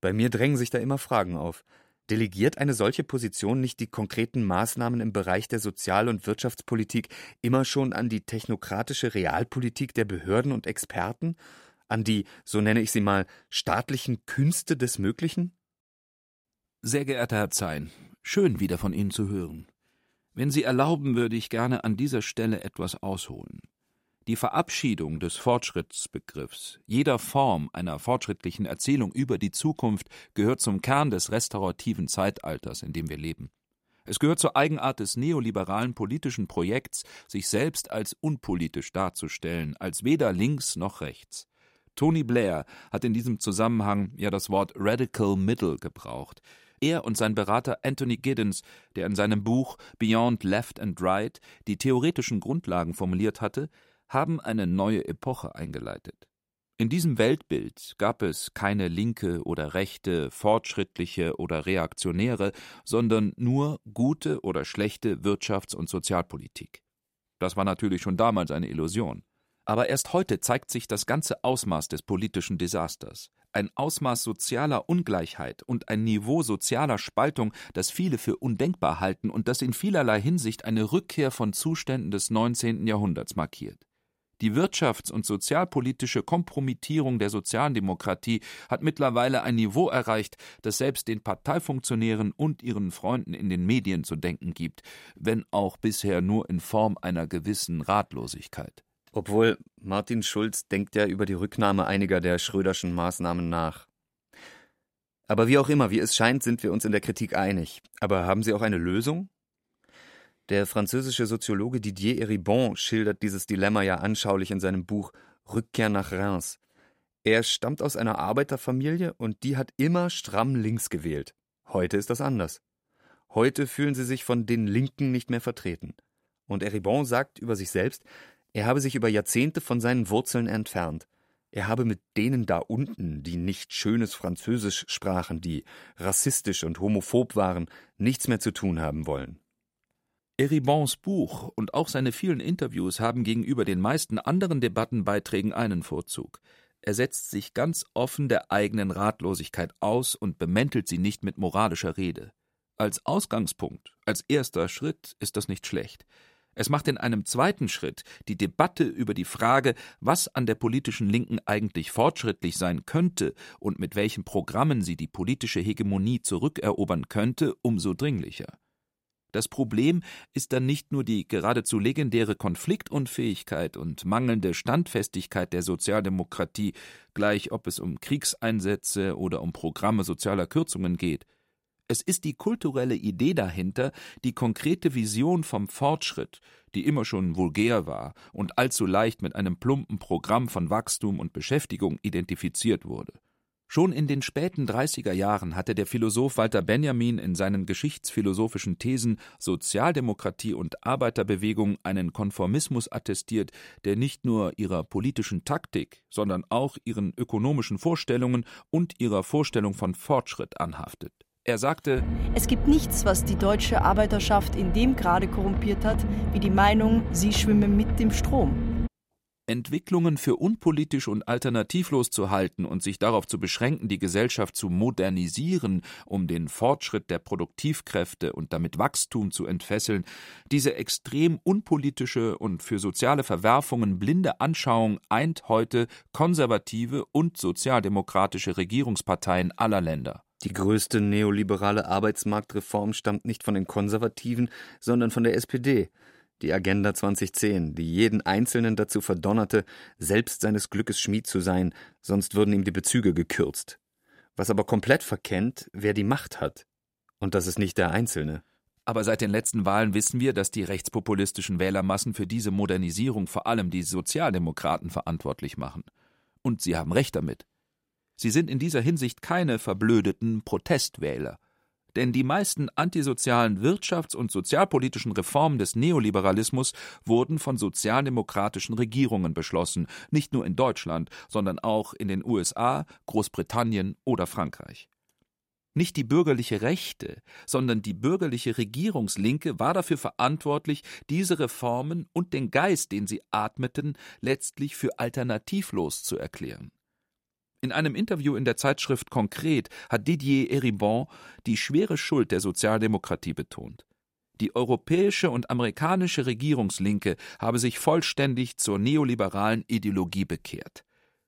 Bei mir drängen sich da immer Fragen auf. Delegiert eine solche Position nicht die konkreten Maßnahmen im Bereich der Sozial- und Wirtschaftspolitik immer schon an die technokratische Realpolitik der Behörden und Experten, an die, so nenne ich sie mal, staatlichen Künste des Möglichen? Sehr geehrter Herr Zein, schön wieder von Ihnen zu hören. Wenn Sie erlauben, würde ich gerne an dieser Stelle etwas ausholen. Die Verabschiedung des Fortschrittsbegriffs, jeder Form einer fortschrittlichen Erzählung über die Zukunft, gehört zum Kern des restaurativen Zeitalters, in dem wir leben. Es gehört zur Eigenart des neoliberalen politischen Projekts, sich selbst als unpolitisch darzustellen, als weder links noch rechts. Tony Blair hat in diesem Zusammenhang ja das Wort Radical Middle gebraucht. Er und sein Berater Anthony Giddens, der in seinem Buch Beyond Left and Right die theoretischen Grundlagen formuliert hatte, haben eine neue Epoche eingeleitet. In diesem Weltbild gab es keine linke oder rechte, fortschrittliche oder reaktionäre, sondern nur gute oder schlechte Wirtschafts- und Sozialpolitik. Das war natürlich schon damals eine Illusion. Aber erst heute zeigt sich das ganze Ausmaß des politischen Desasters. Ein Ausmaß sozialer Ungleichheit und ein Niveau sozialer Spaltung, das viele für undenkbar halten und das in vielerlei Hinsicht eine Rückkehr von Zuständen des 19. Jahrhunderts markiert. Die wirtschafts- und sozialpolitische Kompromittierung der Sozialdemokratie hat mittlerweile ein Niveau erreicht, das selbst den Parteifunktionären und ihren Freunden in den Medien zu denken gibt, wenn auch bisher nur in Form einer gewissen Ratlosigkeit. Obwohl Martin Schulz denkt ja über die Rücknahme einiger der Schröderschen Maßnahmen nach. Aber wie auch immer, wie es scheint, sind wir uns in der Kritik einig. Aber haben Sie auch eine Lösung? Der französische Soziologe Didier Eribon schildert dieses Dilemma ja anschaulich in seinem Buch Rückkehr nach Reims. Er stammt aus einer Arbeiterfamilie und die hat immer stramm links gewählt. Heute ist das anders. Heute fühlen sie sich von den Linken nicht mehr vertreten. Und Eribon sagt über sich selbst, er habe sich über Jahrzehnte von seinen Wurzeln entfernt. Er habe mit denen da unten, die nicht schönes Französisch sprachen, die rassistisch und homophob waren, nichts mehr zu tun haben wollen. Eribons Buch und auch seine vielen Interviews haben gegenüber den meisten anderen Debattenbeiträgen einen Vorzug. Er setzt sich ganz offen der eigenen Ratlosigkeit aus und bemäntelt sie nicht mit moralischer Rede. Als Ausgangspunkt, als erster Schritt ist das nicht schlecht. Es macht in einem zweiten Schritt die Debatte über die Frage, was an der politischen Linken eigentlich fortschrittlich sein könnte und mit welchen Programmen sie die politische Hegemonie zurückerobern könnte, umso dringlicher. Das Problem ist dann nicht nur die geradezu legendäre Konfliktunfähigkeit und mangelnde Standfestigkeit der Sozialdemokratie, gleich ob es um Kriegseinsätze oder um Programme sozialer Kürzungen geht. Es ist die kulturelle Idee dahinter, die konkrete Vision vom Fortschritt, die immer schon vulgär war und allzu leicht mit einem plumpen Programm von Wachstum und Beschäftigung identifiziert wurde. Schon in den späten 30er Jahren hatte der Philosoph Walter Benjamin in seinen geschichtsphilosophischen Thesen Sozialdemokratie und Arbeiterbewegung einen Konformismus attestiert, der nicht nur ihrer politischen Taktik, sondern auch ihren ökonomischen Vorstellungen und ihrer Vorstellung von Fortschritt anhaftet. Er sagte, es gibt nichts, was die deutsche Arbeiterschaft in dem Grade korrumpiert hat, wie die Meinung, sie schwimme mit dem Strom. Entwicklungen für unpolitisch und alternativlos zu halten und sich darauf zu beschränken, die Gesellschaft zu modernisieren, um den Fortschritt der Produktivkräfte und damit Wachstum zu entfesseln, diese extrem unpolitische und für soziale Verwerfungen blinde Anschauung eint heute konservative und sozialdemokratische Regierungsparteien aller Länder. Die größte neoliberale Arbeitsmarktreform stammt nicht von den Konservativen, sondern von der SPD die Agenda 2010, die jeden Einzelnen dazu verdonnerte, selbst seines Glückes Schmied zu sein, sonst würden ihm die Bezüge gekürzt. Was aber komplett verkennt, wer die Macht hat. Und das ist nicht der Einzelne. Aber seit den letzten Wahlen wissen wir, dass die rechtspopulistischen Wählermassen für diese Modernisierung vor allem die Sozialdemokraten verantwortlich machen. Und sie haben recht damit. Sie sind in dieser Hinsicht keine verblödeten Protestwähler. Denn die meisten antisozialen wirtschafts- und sozialpolitischen Reformen des Neoliberalismus wurden von sozialdemokratischen Regierungen beschlossen, nicht nur in Deutschland, sondern auch in den USA, Großbritannien oder Frankreich. Nicht die bürgerliche Rechte, sondern die bürgerliche Regierungslinke war dafür verantwortlich, diese Reformen und den Geist, den sie atmeten, letztlich für alternativlos zu erklären. In einem Interview in der Zeitschrift Konkret hat Didier Eribon die schwere Schuld der Sozialdemokratie betont. Die europäische und amerikanische Regierungslinke habe sich vollständig zur neoliberalen Ideologie bekehrt.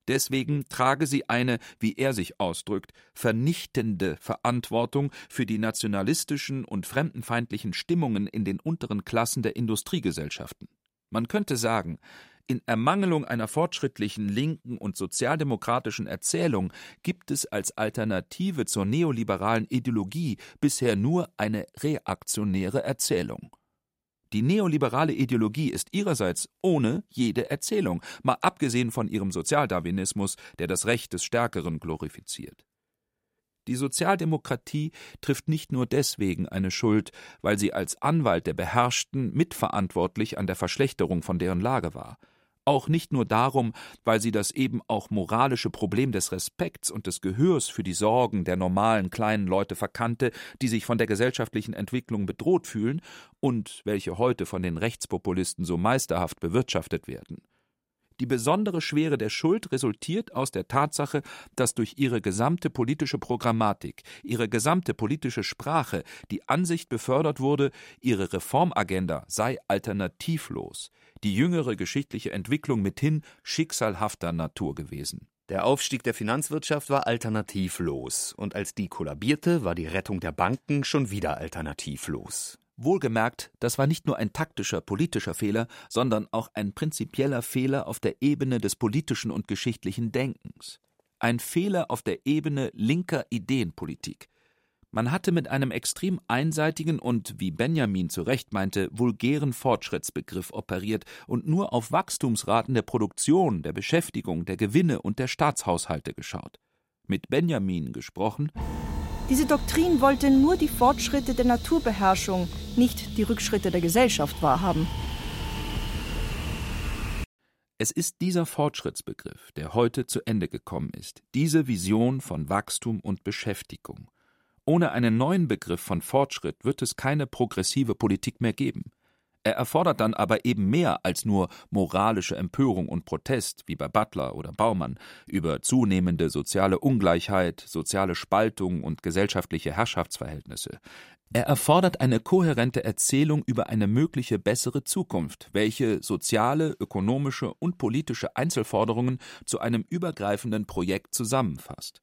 Deswegen trage sie eine, wie er sich ausdrückt, vernichtende Verantwortung für die nationalistischen und fremdenfeindlichen Stimmungen in den unteren Klassen der Industriegesellschaften. Man könnte sagen, in Ermangelung einer fortschrittlichen linken und sozialdemokratischen Erzählung gibt es als Alternative zur neoliberalen Ideologie bisher nur eine reaktionäre Erzählung. Die neoliberale Ideologie ist ihrerseits ohne jede Erzählung, mal abgesehen von ihrem Sozialdarwinismus, der das Recht des Stärkeren glorifiziert. Die Sozialdemokratie trifft nicht nur deswegen eine Schuld, weil sie als Anwalt der Beherrschten mitverantwortlich an der Verschlechterung von deren Lage war auch nicht nur darum, weil sie das eben auch moralische Problem des Respekts und des Gehörs für die Sorgen der normalen kleinen Leute verkannte, die sich von der gesellschaftlichen Entwicklung bedroht fühlen und welche heute von den Rechtspopulisten so meisterhaft bewirtschaftet werden. Die besondere Schwere der Schuld resultiert aus der Tatsache, dass durch ihre gesamte politische Programmatik, ihre gesamte politische Sprache die Ansicht befördert wurde, ihre Reformagenda sei alternativlos, die jüngere geschichtliche Entwicklung mithin schicksalhafter Natur gewesen. Der Aufstieg der Finanzwirtschaft war alternativlos, und als die kollabierte, war die Rettung der Banken schon wieder alternativlos. Wohlgemerkt, das war nicht nur ein taktischer politischer Fehler, sondern auch ein prinzipieller Fehler auf der Ebene des politischen und geschichtlichen Denkens. Ein Fehler auf der Ebene linker Ideenpolitik. Man hatte mit einem extrem einseitigen und, wie Benjamin zu Recht meinte, vulgären Fortschrittsbegriff operiert und nur auf Wachstumsraten der Produktion, der Beschäftigung, der Gewinne und der Staatshaushalte geschaut. Mit Benjamin gesprochen. Diese Doktrin wollte nur die Fortschritte der Naturbeherrschung, nicht die Rückschritte der Gesellschaft wahrhaben. Es ist dieser Fortschrittsbegriff, der heute zu Ende gekommen ist, diese Vision von Wachstum und Beschäftigung. Ohne einen neuen Begriff von Fortschritt wird es keine progressive Politik mehr geben. Er erfordert dann aber eben mehr als nur moralische Empörung und Protest, wie bei Butler oder Baumann, über zunehmende soziale Ungleichheit, soziale Spaltung und gesellschaftliche Herrschaftsverhältnisse. Er erfordert eine kohärente Erzählung über eine mögliche bessere Zukunft, welche soziale, ökonomische und politische Einzelforderungen zu einem übergreifenden Projekt zusammenfasst.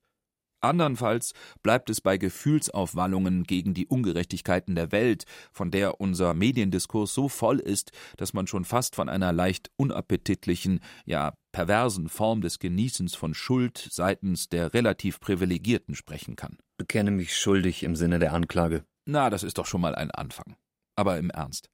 Andernfalls bleibt es bei Gefühlsaufwallungen gegen die Ungerechtigkeiten der Welt, von der unser Mediendiskurs so voll ist, dass man schon fast von einer leicht unappetitlichen, ja perversen Form des Genießens von Schuld seitens der relativ Privilegierten sprechen kann. Bekenne mich schuldig im Sinne der Anklage. Na, das ist doch schon mal ein Anfang. Aber im Ernst.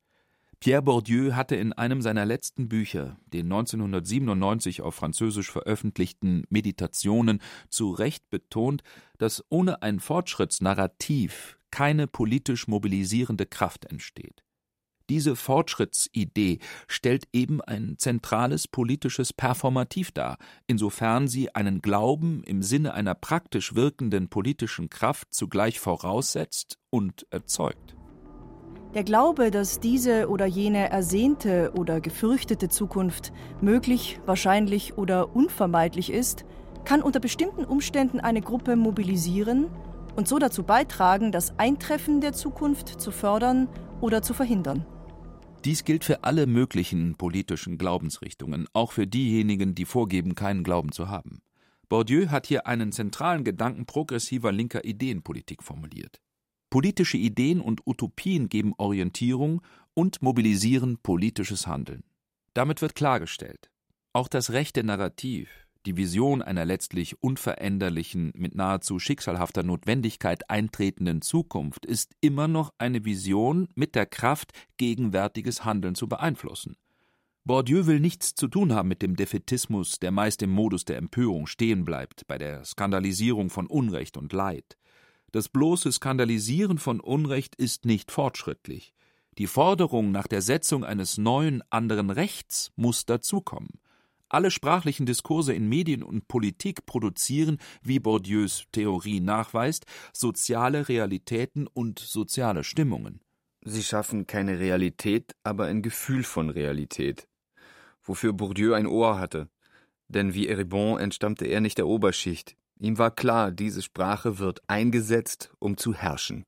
Pierre Bourdieu hatte in einem seiner letzten Bücher, den 1997 auf Französisch veröffentlichten Meditationen, zu Recht betont, dass ohne ein Fortschrittsnarrativ keine politisch mobilisierende Kraft entsteht. Diese Fortschrittsidee stellt eben ein zentrales politisches Performativ dar, insofern sie einen Glauben im Sinne einer praktisch wirkenden politischen Kraft zugleich voraussetzt und erzeugt. Der Glaube, dass diese oder jene ersehnte oder gefürchtete Zukunft möglich, wahrscheinlich oder unvermeidlich ist, kann unter bestimmten Umständen eine Gruppe mobilisieren und so dazu beitragen, das Eintreffen der Zukunft zu fördern oder zu verhindern. Dies gilt für alle möglichen politischen Glaubensrichtungen, auch für diejenigen, die vorgeben, keinen Glauben zu haben. Bourdieu hat hier einen zentralen Gedanken progressiver linker Ideenpolitik formuliert. Politische Ideen und Utopien geben Orientierung und mobilisieren politisches Handeln. Damit wird klargestellt, auch das rechte Narrativ, die Vision einer letztlich unveränderlichen, mit nahezu schicksalhafter Notwendigkeit eintretenden Zukunft ist immer noch eine Vision mit der Kraft, gegenwärtiges Handeln zu beeinflussen. Bourdieu will nichts zu tun haben mit dem Defetismus, der meist im Modus der Empörung stehen bleibt, bei der Skandalisierung von Unrecht und Leid. Das bloße Skandalisieren von Unrecht ist nicht fortschrittlich. Die Forderung nach der Setzung eines neuen, anderen Rechts muss dazukommen. Alle sprachlichen Diskurse in Medien und Politik produzieren, wie Bourdieus Theorie nachweist, soziale Realitäten und soziale Stimmungen. Sie schaffen keine Realität, aber ein Gefühl von Realität, wofür Bourdieu ein Ohr hatte. Denn wie Eribon entstammte er nicht der Oberschicht, Ihm war klar, diese Sprache wird eingesetzt, um zu herrschen.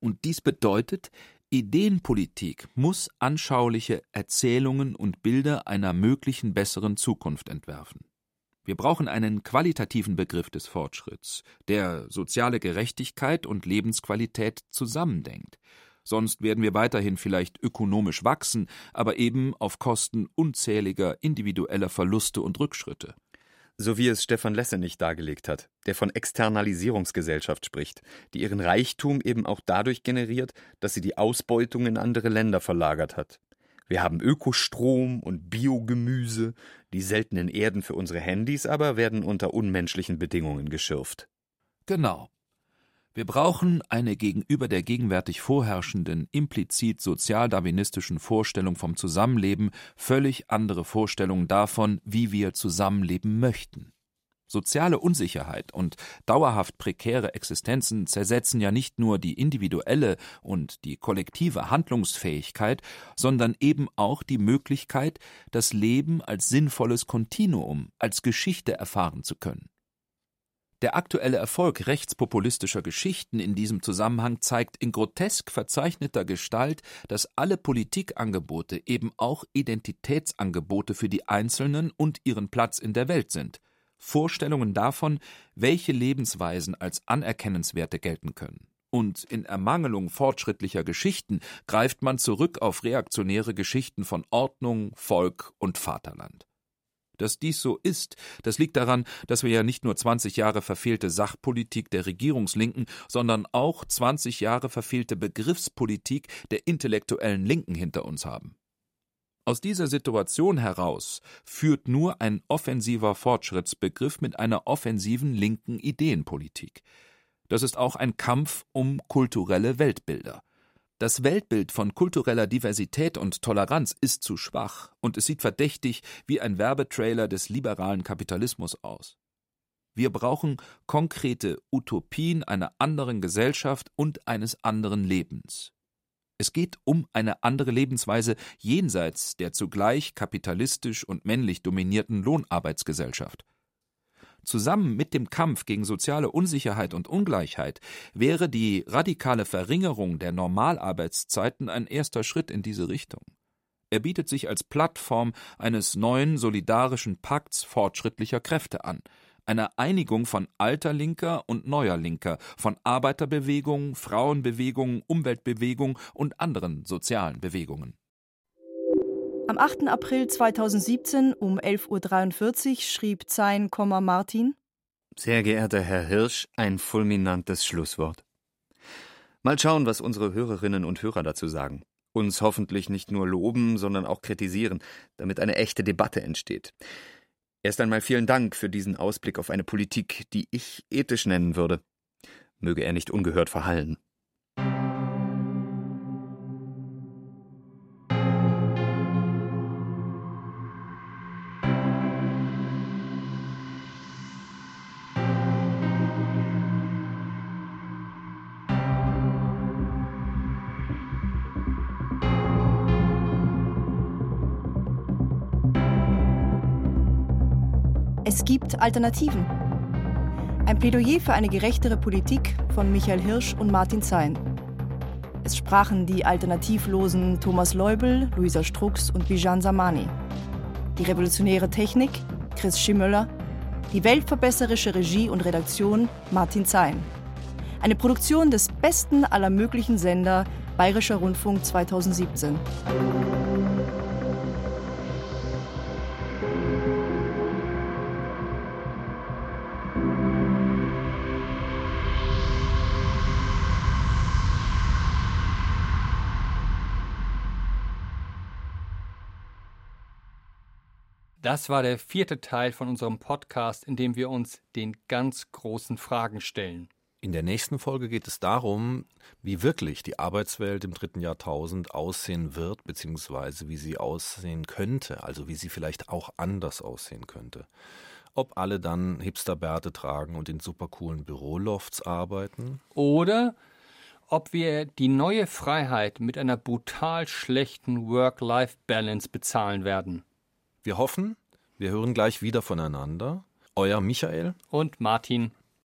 Und dies bedeutet, Ideenpolitik muss anschauliche Erzählungen und Bilder einer möglichen besseren Zukunft entwerfen. Wir brauchen einen qualitativen Begriff des Fortschritts, der soziale Gerechtigkeit und Lebensqualität zusammendenkt. Sonst werden wir weiterhin vielleicht ökonomisch wachsen, aber eben auf Kosten unzähliger individueller Verluste und Rückschritte so wie es Stefan Lesse nicht dargelegt hat, der von Externalisierungsgesellschaft spricht, die ihren Reichtum eben auch dadurch generiert, dass sie die Ausbeutung in andere Länder verlagert hat. Wir haben Ökostrom und Biogemüse, die seltenen Erden für unsere Handys aber werden unter unmenschlichen Bedingungen geschürft. Genau. Wir brauchen eine gegenüber der gegenwärtig vorherrschenden, implizit sozialdarwinistischen Vorstellung vom Zusammenleben völlig andere Vorstellungen davon, wie wir zusammenleben möchten. Soziale Unsicherheit und dauerhaft prekäre Existenzen zersetzen ja nicht nur die individuelle und die kollektive Handlungsfähigkeit, sondern eben auch die Möglichkeit, das Leben als sinnvolles Kontinuum, als Geschichte erfahren zu können. Der aktuelle Erfolg rechtspopulistischer Geschichten in diesem Zusammenhang zeigt in grotesk verzeichneter Gestalt, dass alle Politikangebote eben auch Identitätsangebote für die Einzelnen und ihren Platz in der Welt sind, Vorstellungen davon, welche Lebensweisen als anerkennenswerte gelten können. Und in Ermangelung fortschrittlicher Geschichten greift man zurück auf reaktionäre Geschichten von Ordnung, Volk und Vaterland. Dass dies so ist, das liegt daran, dass wir ja nicht nur 20 Jahre verfehlte Sachpolitik der Regierungslinken, sondern auch 20 Jahre verfehlte Begriffspolitik der intellektuellen Linken hinter uns haben. Aus dieser Situation heraus führt nur ein offensiver Fortschrittsbegriff mit einer offensiven linken Ideenpolitik. Das ist auch ein Kampf um kulturelle Weltbilder. Das Weltbild von kultureller Diversität und Toleranz ist zu schwach und es sieht verdächtig wie ein Werbetrailer des liberalen Kapitalismus aus. Wir brauchen konkrete Utopien einer anderen Gesellschaft und eines anderen Lebens. Es geht um eine andere Lebensweise jenseits der zugleich kapitalistisch und männlich dominierten Lohnarbeitsgesellschaft. Zusammen mit dem Kampf gegen soziale Unsicherheit und Ungleichheit wäre die radikale Verringerung der Normalarbeitszeiten ein erster Schritt in diese Richtung. Er bietet sich als Plattform eines neuen solidarischen Pakts fortschrittlicher Kräfte an, einer Einigung von alter Linker und neuer Linker, von Arbeiterbewegung, Frauenbewegung, Umweltbewegung und anderen sozialen Bewegungen. Am 8. April 2017 um 11.43 Uhr schrieb Zein, Martin Sehr geehrter Herr Hirsch, ein fulminantes Schlusswort. Mal schauen, was unsere Hörerinnen und Hörer dazu sagen. Uns hoffentlich nicht nur loben, sondern auch kritisieren, damit eine echte Debatte entsteht. Erst einmal vielen Dank für diesen Ausblick auf eine Politik, die ich ethisch nennen würde. Möge er nicht ungehört verhallen. Es gibt Alternativen. Ein Plädoyer für eine gerechtere Politik von Michael Hirsch und Martin Zein. Es sprachen die alternativlosen Thomas Leubel, Luisa Strux und Bijan Samani. Die revolutionäre Technik Chris Schimmöller. Die weltverbesserische Regie und Redaktion Martin Zein. Eine Produktion des besten aller möglichen Sender Bayerischer Rundfunk 2017. Das war der vierte Teil von unserem Podcast, in dem wir uns den ganz großen Fragen stellen. In der nächsten Folge geht es darum, wie wirklich die Arbeitswelt im dritten Jahrtausend aussehen wird, beziehungsweise wie sie aussehen könnte, also wie sie vielleicht auch anders aussehen könnte. Ob alle dann Hipsterbärte tragen und in supercoolen Bürolofts arbeiten? Oder ob wir die neue Freiheit mit einer brutal schlechten Work-Life-Balance bezahlen werden. Wir hoffen, wir hören gleich wieder voneinander. Euer Michael und Martin.